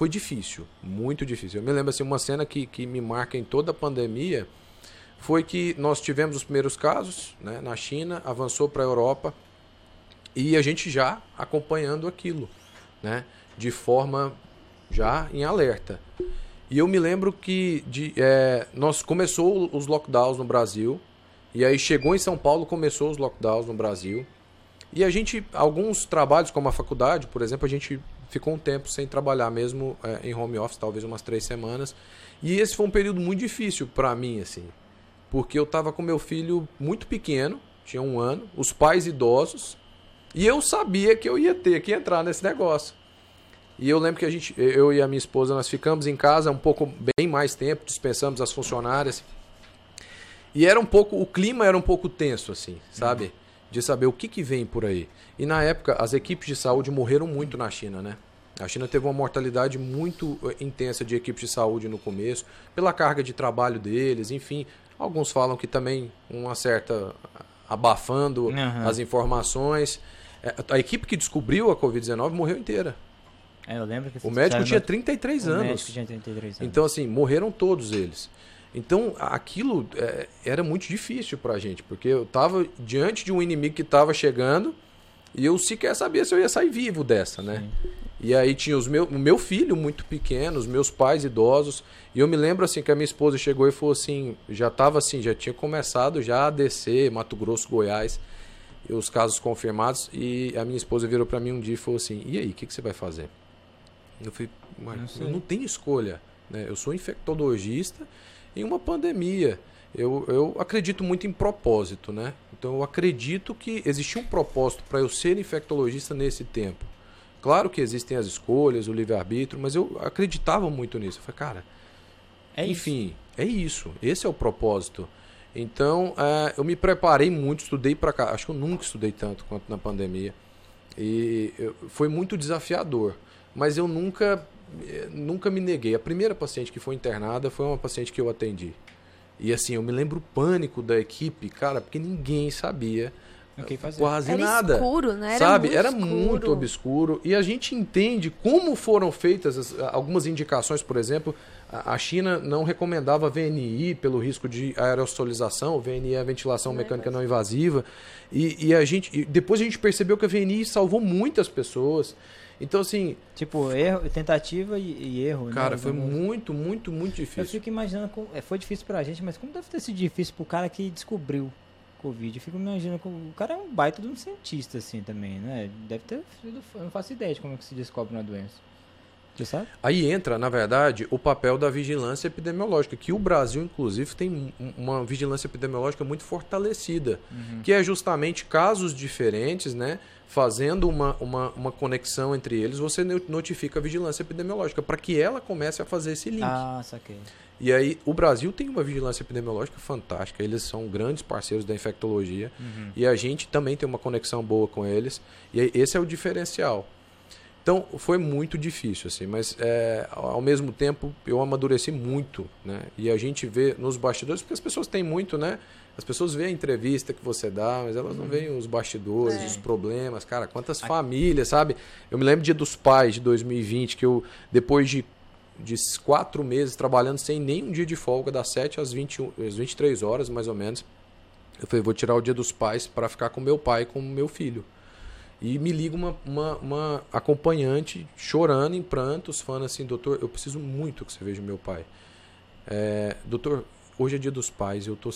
foi difícil, muito difícil. Eu me lembro assim, uma cena que, que me marca em toda a pandemia foi que nós tivemos os primeiros casos né, na China, avançou para a Europa e a gente já acompanhando aquilo, né, de forma já em alerta. E eu me lembro que de, é, nós começou os lockdowns no Brasil e aí chegou em São Paulo começou os lockdowns no Brasil e a gente alguns trabalhos como a faculdade, por exemplo, a gente ficou um tempo sem trabalhar mesmo é, em home office, talvez umas três semanas. E esse foi um período muito difícil para mim, assim, porque eu estava com meu filho muito pequeno, tinha um ano, os pais idosos, e eu sabia que eu ia ter que entrar nesse negócio. E eu lembro que a gente, eu e a minha esposa, nós ficamos em casa um pouco bem mais tempo, dispensamos as funcionárias. E era um pouco, o clima era um pouco tenso, assim, sabe? De saber o que, que vem por aí. E na época, as equipes de saúde morreram muito na China, né? A China teve uma mortalidade muito eh, intensa de equipes de saúde no começo, pela carga de trabalho deles, enfim. Alguns falam que também uma certa abafando Aham. as informações. Eh, A equipe que descobriu a Covid-19 morreu inteira. É, eu lembro que O médico tinha 33 O anos. médico tinha 33 anos. Então, assim, morreram todos eles. Então, aquilo é, era muito difícil pra gente, porque eu tava diante de um inimigo que tava chegando e eu sequer sabia se eu ia sair vivo dessa, né? E aí tinha os meu, o meu filho muito pequeno, os meus pais idosos, e eu me lembro assim que a minha esposa chegou e falou assim, já tava assim, já tinha começado já a descer Mato Grosso, Goiás, e os casos confirmados, e a minha esposa virou pra mim um dia e falou assim: "E aí, o que, que você vai fazer?" Eu falei, mas eu não tenho escolha. Né? Eu sou infectologista em uma pandemia. Eu, eu acredito muito em propósito, né? Então eu acredito que existia um propósito para eu ser infectologista nesse tempo. Claro que existem as escolhas, o livre-arbítrio, mas eu acreditava muito nisso. Eu falei, cara, é isso. enfim, é isso. Esse é o propósito. Então, eh, eu me preparei muito, estudei para cá. Acho que eu nunca estudei tanto quanto na pandemia. E eu- foi muito desafiador. Mas eu nunca, nunca me neguei. A primeira paciente que foi internada foi uma paciente que eu atendi. E assim, eu me lembro o pânico da equipe, cara, porque ninguém sabia O que fazer? quase Era nada. escuro, né? Era sabe? muito Era escuro. muito obscuro. E a gente entende como foram feitas as- algumas indicações, por exemplo, a a China não recomendava VNI pelo risco de aerosolização, VNI é a ventilação mecânica não invasiva. E, e a gente, e depois a gente percebeu que a VNI salvou muitas pessoas. Então, assim, Tipo, erro, tentativa e, e erro. né? cara, foi Vamos- muito, muito, muito Eu difícil. fico imaginando, como, é, foi difícil pra gente, mas como deve ter sido difícil pro cara que descobriu Covid? Eu fico imaginando, como- o cara é um baita de um cientista, assim, também, né? Deve ter sido, eu não faço ideia de como é que se descobre uma doença. Aí entra, na verdade, o papel da vigilância epidemiológica, que o Brasil, inclusive, tem um- uma vigilância epidemiológica muito fortalecida, que é justamente casos diferentes, né? Fazendo uma, uma, uma conexão entre eles, você no- notifica a vigilância epidemiológica para que ela comece a fazer esse link. Ah, saquei. E aí, o Brasil tem uma vigilância epidemiológica fantástica, eles são grandes parceiros da infectologia Uhum. e a gente também tem uma conexão boa com eles, e esse é o diferencial. Então foi muito difícil, assim, mas é, ao mesmo tempo eu amadureci muito, né? E a gente vê nos bastidores, porque as pessoas têm muito, né? As pessoas veem a entrevista que você dá, mas elas não veem os bastidores, É. os problemas, cara, quantas famílias, sabe? Eu me lembro dia dos pais de 2020, que eu, depois de, de quatro meses trabalhando sem nenhum dia de folga, das 7 às, 21, às 23 horas, mais ou menos, eu falei, vou tirar o dia dos pais para ficar com meu pai e com meu filho. E me liga uma, uma, uma acompanhante chorando em prantos, falando assim, doutor, eu preciso muito que você veja o meu pai. É, doutor, hoje é dia dos pais, eu tô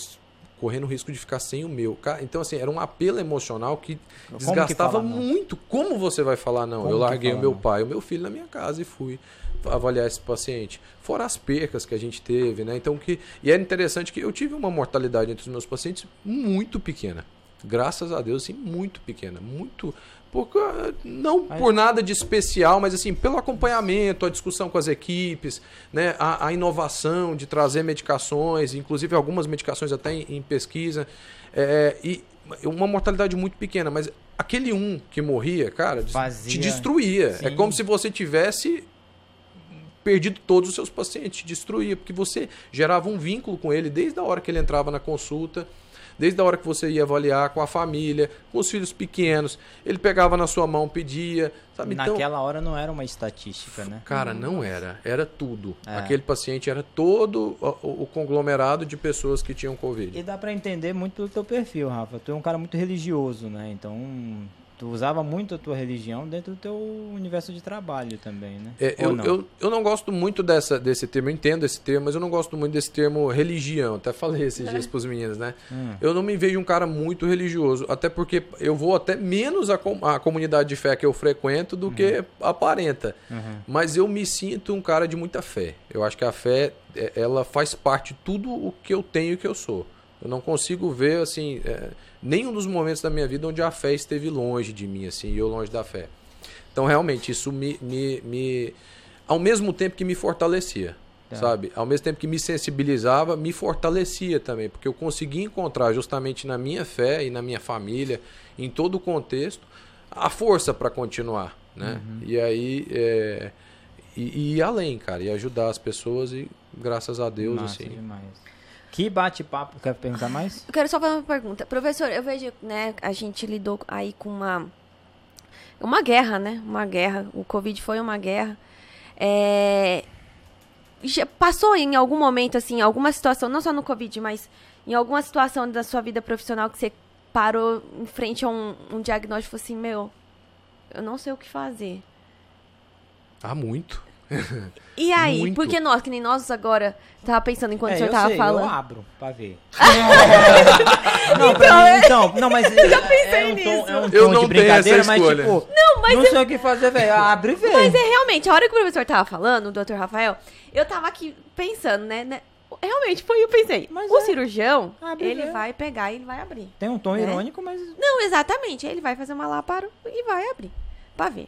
correndo o risco de ficar sem o meu. Então, assim, era um apelo emocional que Como que desgastava fala não? muito. Como você vai falar não? Como eu que larguei fala o meu não? pai, o meu filho na minha casa e fui avaliar esse paciente. Fora as percas que a gente teve, né? Então que e era interessante que eu tive uma mortalidade entre os meus pacientes muito pequena. Graças a Deus, assim, muito pequena, muito por, ca- não por nada de especial, mas assim, pelo acompanhamento, a discussão com as equipes, né, a, a inovação de trazer medicações, inclusive algumas medicações até em, em pesquisa, é, e uma mortalidade muito pequena, mas aquele um que morria, cara, Fazia- te destruía. É Sim. como se você tivesse perdido todos os seus pacientes, te destruía, porque você gerava um vínculo com ele desde a hora que ele entrava na consulta, desde a hora que você ia avaliar com a família, com os filhos pequenos, ele pegava na sua mão, pedia, sabe? Então, Naquela hora não era uma estatística, né? cara, não era, era tudo. É. Aquele paciente era todo o, o- o conglomerado de pessoas que tinham Covid. E dá pra entender muito pelo teu perfil, Rafa. Tu é um cara muito religioso, né? Então, tu usava muito a tua religião dentro do teu universo de trabalho também, né? É, eu, não? eu, eu não gosto muito dessa, desse termo, eu entendo esse termo, mas eu não gosto muito desse termo religião. Até falei esses [laughs] dias pros meninos, né? Hum. Eu não me vejo um cara muito religioso, até porque eu vou até menos a, com- a comunidade de fé que eu frequento do que aparenta. Uhum. Mas eu me sinto um cara de muita fé. Eu acho que a fé, é, ela faz parte de tudo o que eu tenho e que eu sou. Eu não consigo ver, assim, é, nenhum dos momentos da minha vida onde a fé esteve longe de mim, assim, e eu longe da fé. Então, realmente, isso me, me, me ao mesmo tempo que me fortalecia, Tá. sabe? Ao mesmo tempo que me sensibilizava, me fortalecia também, porque eu consegui encontrar justamente na minha fé e na minha família, em todo o contexto, a força para continuar, né? E aí, é, e, e ir além, cara, e ajudar as pessoas e graças a Deus, Massa assim. demais. Que bate-papo. Quer perguntar mais? Eu quero só fazer uma pergunta. Professor, eu vejo, né, a gente lidou aí com uma uma guerra, né? Uma guerra. O Covid foi uma guerra. É, já passou em algum momento, assim, alguma situação, não só no Covid, mas em alguma situação da sua vida profissional que você parou em frente a um, um diagnóstico e falou assim, meu, eu não sei o que fazer. Ah, muito. [laughs] E aí? Muito. Porque nós, que nem nós agora, tava pensando enquanto É, o senhor eu tava sei, falando. Eu abro pra ver. [laughs] não, pra mim, então, não, mas [laughs] eu pensei é um tom, é um Eu tom não de tenho brincadeira, essa mas escolha. tipo, não, mas não sei o que fazer, velho. Abre e vê. Mas é realmente, a hora que o professor tava falando, o Dr. Rafael, eu tava aqui pensando, né? né, Realmente, foi eu pensei. Mas o é. cirurgião, Abre ele vai pegar e ele vai abrir. Tem um tom É? irônico, mas Não, exatamente. Ele vai fazer uma láparo e vai abrir. Pra ver.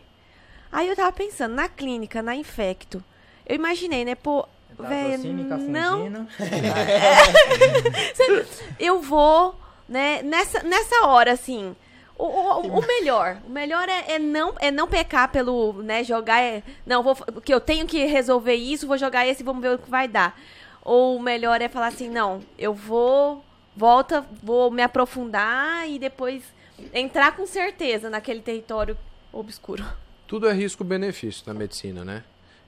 Aí eu tava pensando, na clínica, na infecto. Eu imaginei, né, pô. Véi, não, não. [laughs] eu vou, né, nessa, nessa hora, assim. O, o, o melhor, o melhor é, é não é não pecar pelo, né, jogar, é, não, vou, que eu tenho que resolver isso, vou jogar esse e vamos ver o que vai dar. Ou o melhor é falar assim, não, eu vou, volta, vou me aprofundar e depois entrar com certeza naquele território obscuro. Tudo é risco-benefício na medicina, né?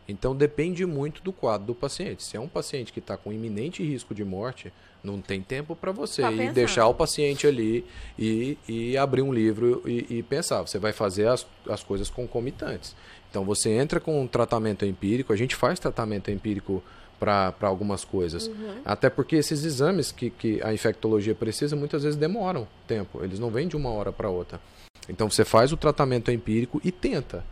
Então depende muito do quadro do paciente. Se é um paciente que está com iminente risco de morte, não tem tempo para você ir pensar. deixar o paciente ali e, e abrir um livro e, e pensar. Você vai fazer as, as coisas concomitantes. Então você entra com um tratamento empírico, a gente faz tratamento empírico para algumas coisas. Até porque esses exames que, que a infectologia precisa muitas vezes demoram tempo. Eles não vêm de uma hora para outra. Então você faz o tratamento empírico e tenta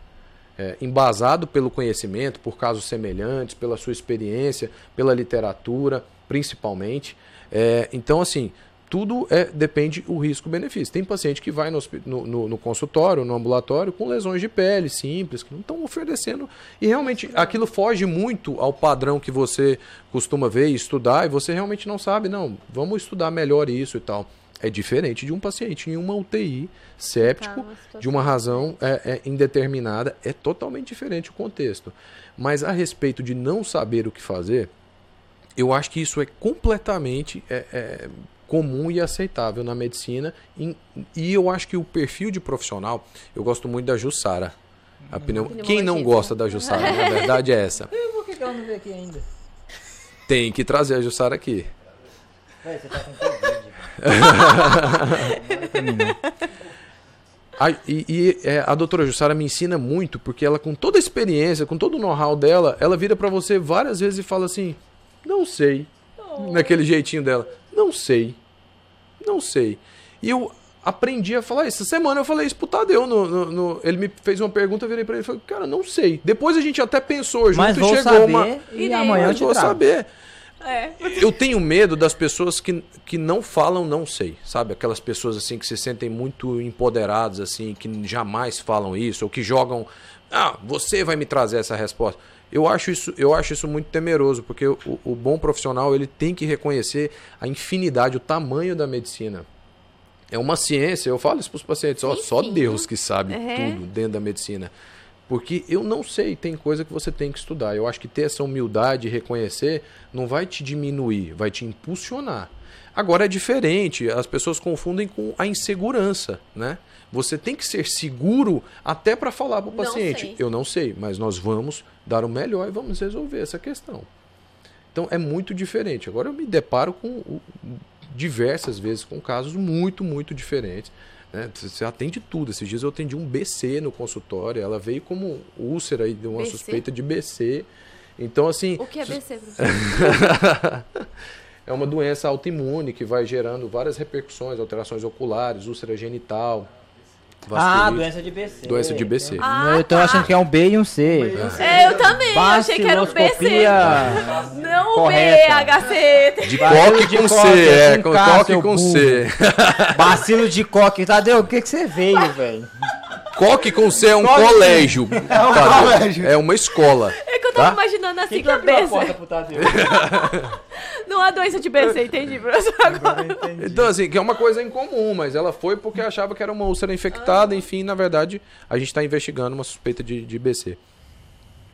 é, embasado pelo conhecimento, por casos semelhantes, pela sua experiência, pela literatura, principalmente. É, então, assim, tudo é, depende o risco-benefício. Tem paciente que vai no, no- no consultório, no ambulatório, com lesões de pele simples, que não estão oferecendo. E realmente aquilo foge muito ao padrão que você costuma ver e estudar, e você realmente não sabe, não, vamos estudar melhor isso e tal. É diferente de um paciente em uma UTI séptico, Tá, de uma razão é, é, indeterminada, é totalmente diferente o contexto. Mas a respeito de não saber o que fazer, eu acho que isso é completamente é, é, comum e aceitável na medicina. e eu acho que o perfil de profissional, eu gosto muito da Jussara. A pneu... Quem não gosta da Jussara? Na verdade é essa. [laughs] Por que, que ela não veio aqui ainda? Tem que trazer a Jussara aqui. Você tá com. [laughs] A, e e, é, a doutora Jussara me ensina muito, porque ela, com toda a experiência, com todo o know-how dela, ela vira pra você várias vezes e fala assim: Não sei. Naquele jeitinho dela: Não sei. Não sei. E eu aprendi a falar isso. Essa semana eu falei isso pro Tadeu. No, no- no- ele me fez uma pergunta, eu virei pra ele e falei: Cara, não sei. Depois a gente até pensou junto Mas e vou chegou saber uma. e amanhã eu Mas te vou trago. saber. É. Eu tenho medo das pessoas que, que não falam não sei, sabe? Aquelas pessoas assim que se sentem muito empoderadas assim, que jamais falam isso ou que jogam, ah, você vai me trazer essa resposta. Eu acho isso, eu acho isso muito temeroso, porque o, o bom profissional, ele tem que reconhecer a infinidade, o tamanho da medicina. É uma ciência, eu falo isso para os pacientes, ó, só sim. Deus que sabe É. tudo dentro da medicina. Porque eu não sei, tem coisa que você tem que estudar. Eu acho que ter essa humildade e reconhecer não vai te diminuir, vai te impulsionar. Agora é diferente, as pessoas confundem com a insegurança, né? Você tem que ser seguro até para falar para o paciente, sei. eu não sei, mas nós vamos dar o melhor e vamos resolver essa questão. Então é muito diferente. Agora eu me deparo com diversas vezes com casos muito, muito diferentes. Né? Você atende tudo. Esses dias eu atendi um BC no consultório. Ela veio como úlcera e deu uma BC? suspeita de BC. Então, assim, O que é BC, [laughs] é uma doença autoimune que vai gerando várias repercussões, alterações oculares, úlcera genital, Ah, doença de BC. Doença de BC. Ah, eu tô tá. achando que é um B e um C. É, eu também. Eu achei que era o BC. Não o Correta. BHC. De coque de com coque, C, é, com com coque com burro. C. Bacilo de coque. Tadeu, o que, que você veio, velho? Coque com C é um Coque- colégio. [laughs] É um Tadeu. colégio. É uma escola. É que eu tava Tá? imaginando assim, Quem que a abriu a BC. porta pro Tadeu? [laughs] Não há doença de BC, entendi, professor. Agora. Então, assim, que é uma coisa incomum, mas ela foi porque achava que era uma úlcera infectada, enfim, na verdade, a gente está investigando uma suspeita de, de BC.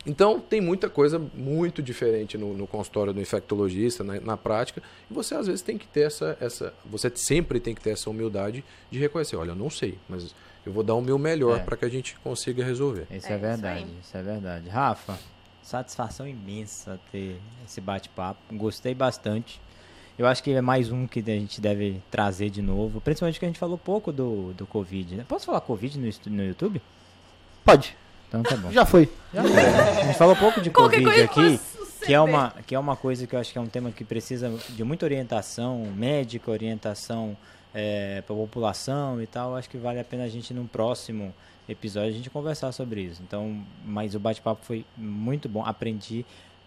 Então, tem muita coisa muito diferente no, no consultório do infectologista, na, na prática, e você às vezes tem que ter essa, essa. Você sempre tem que ter essa humildade de reconhecer: olha, eu não sei, mas eu vou dar o meu melhor É. para que a gente consiga resolver. Isso É, é, isso verdade, aí. isso, é verdade. Rafa, satisfação imensa ter esse bate-papo. Gostei bastante. Eu acho que é mais um que a gente deve trazer de novo. Principalmente que a gente falou pouco do, do Covid. Né? Posso falar Covid no, no YouTube? Pode. Então tá bom. Já foi. Já foi. A gente falou pouco de [laughs] Qualquer Covid aqui, que é, uma, que é uma coisa que eu acho que é um tema que precisa de muita orientação médica, orientação para a população e tal. Acho que vale a pena a gente, num próximo episódio, a gente conversar sobre isso. Então, mas o bate-papo foi muito bom. Aprendi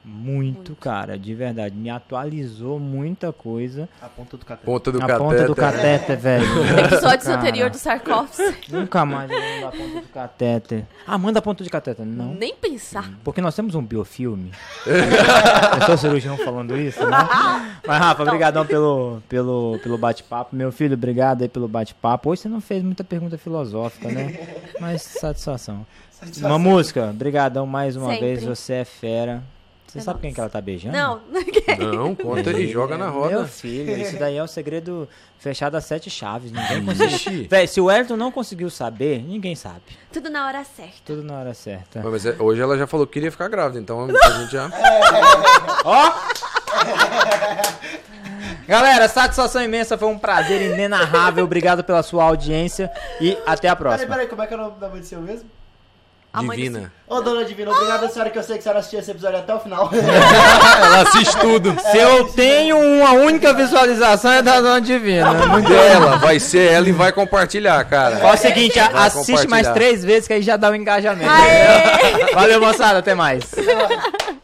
muito, cara, de verdade. Me atualizou muita coisa. A ponta do café. Ponta do a ponta do catéter, [laughs] velho. Episódios Cara, anterior do sarcófago. Nunca mais eu mando a ponta do catéter. Ah, manda a ponta de catéter. Não. Nem pensar. Porque nós temos um biofilme. [laughs] Eu sou cirurgião falando isso, né? Mas, Rafa, obrigadão pelo, pelo, pelo bate-papo. Meu filho, obrigado aí pelo bate-papo. Hoje você não fez muita pergunta filosófica, né? [laughs] Mas satisfação. Uma música, brigadão mais uma Sempre. vez. Você é fera. Você É sabe quem que ela tá beijando? Não, [laughs] Não, conta e joga na Meu roda. filho, isso daí é o segredo fechado a sete chaves. Ninguém conseguiu. Véi, se o Elton não conseguiu saber, ninguém sabe. tudo na hora certa. Tudo na hora certa. Mas é- hoje ela já falou que queria ficar grávida, então a gente já. [laughs] Ó! Galera, satisfação imensa, foi um prazer inenarrável. Obrigado pela sua audiência e até a Peraí, próxima. peraí, como é que é o nome da mãe do seu mesmo? Divina. Ô, dona Divina, obrigado a senhora que eu sei que a senhora assistiu esse episódio até o final. [laughs] Ela assiste tudo. Se eu tenho uma única visualização é da Dona Divina. Muito Dela, vai ser ela e vai compartilhar, cara. Ó, é o seguinte, Vai assiste mais três vezes que aí já dá o engajamento. Aê! Valeu, moçada, até mais. [laughs]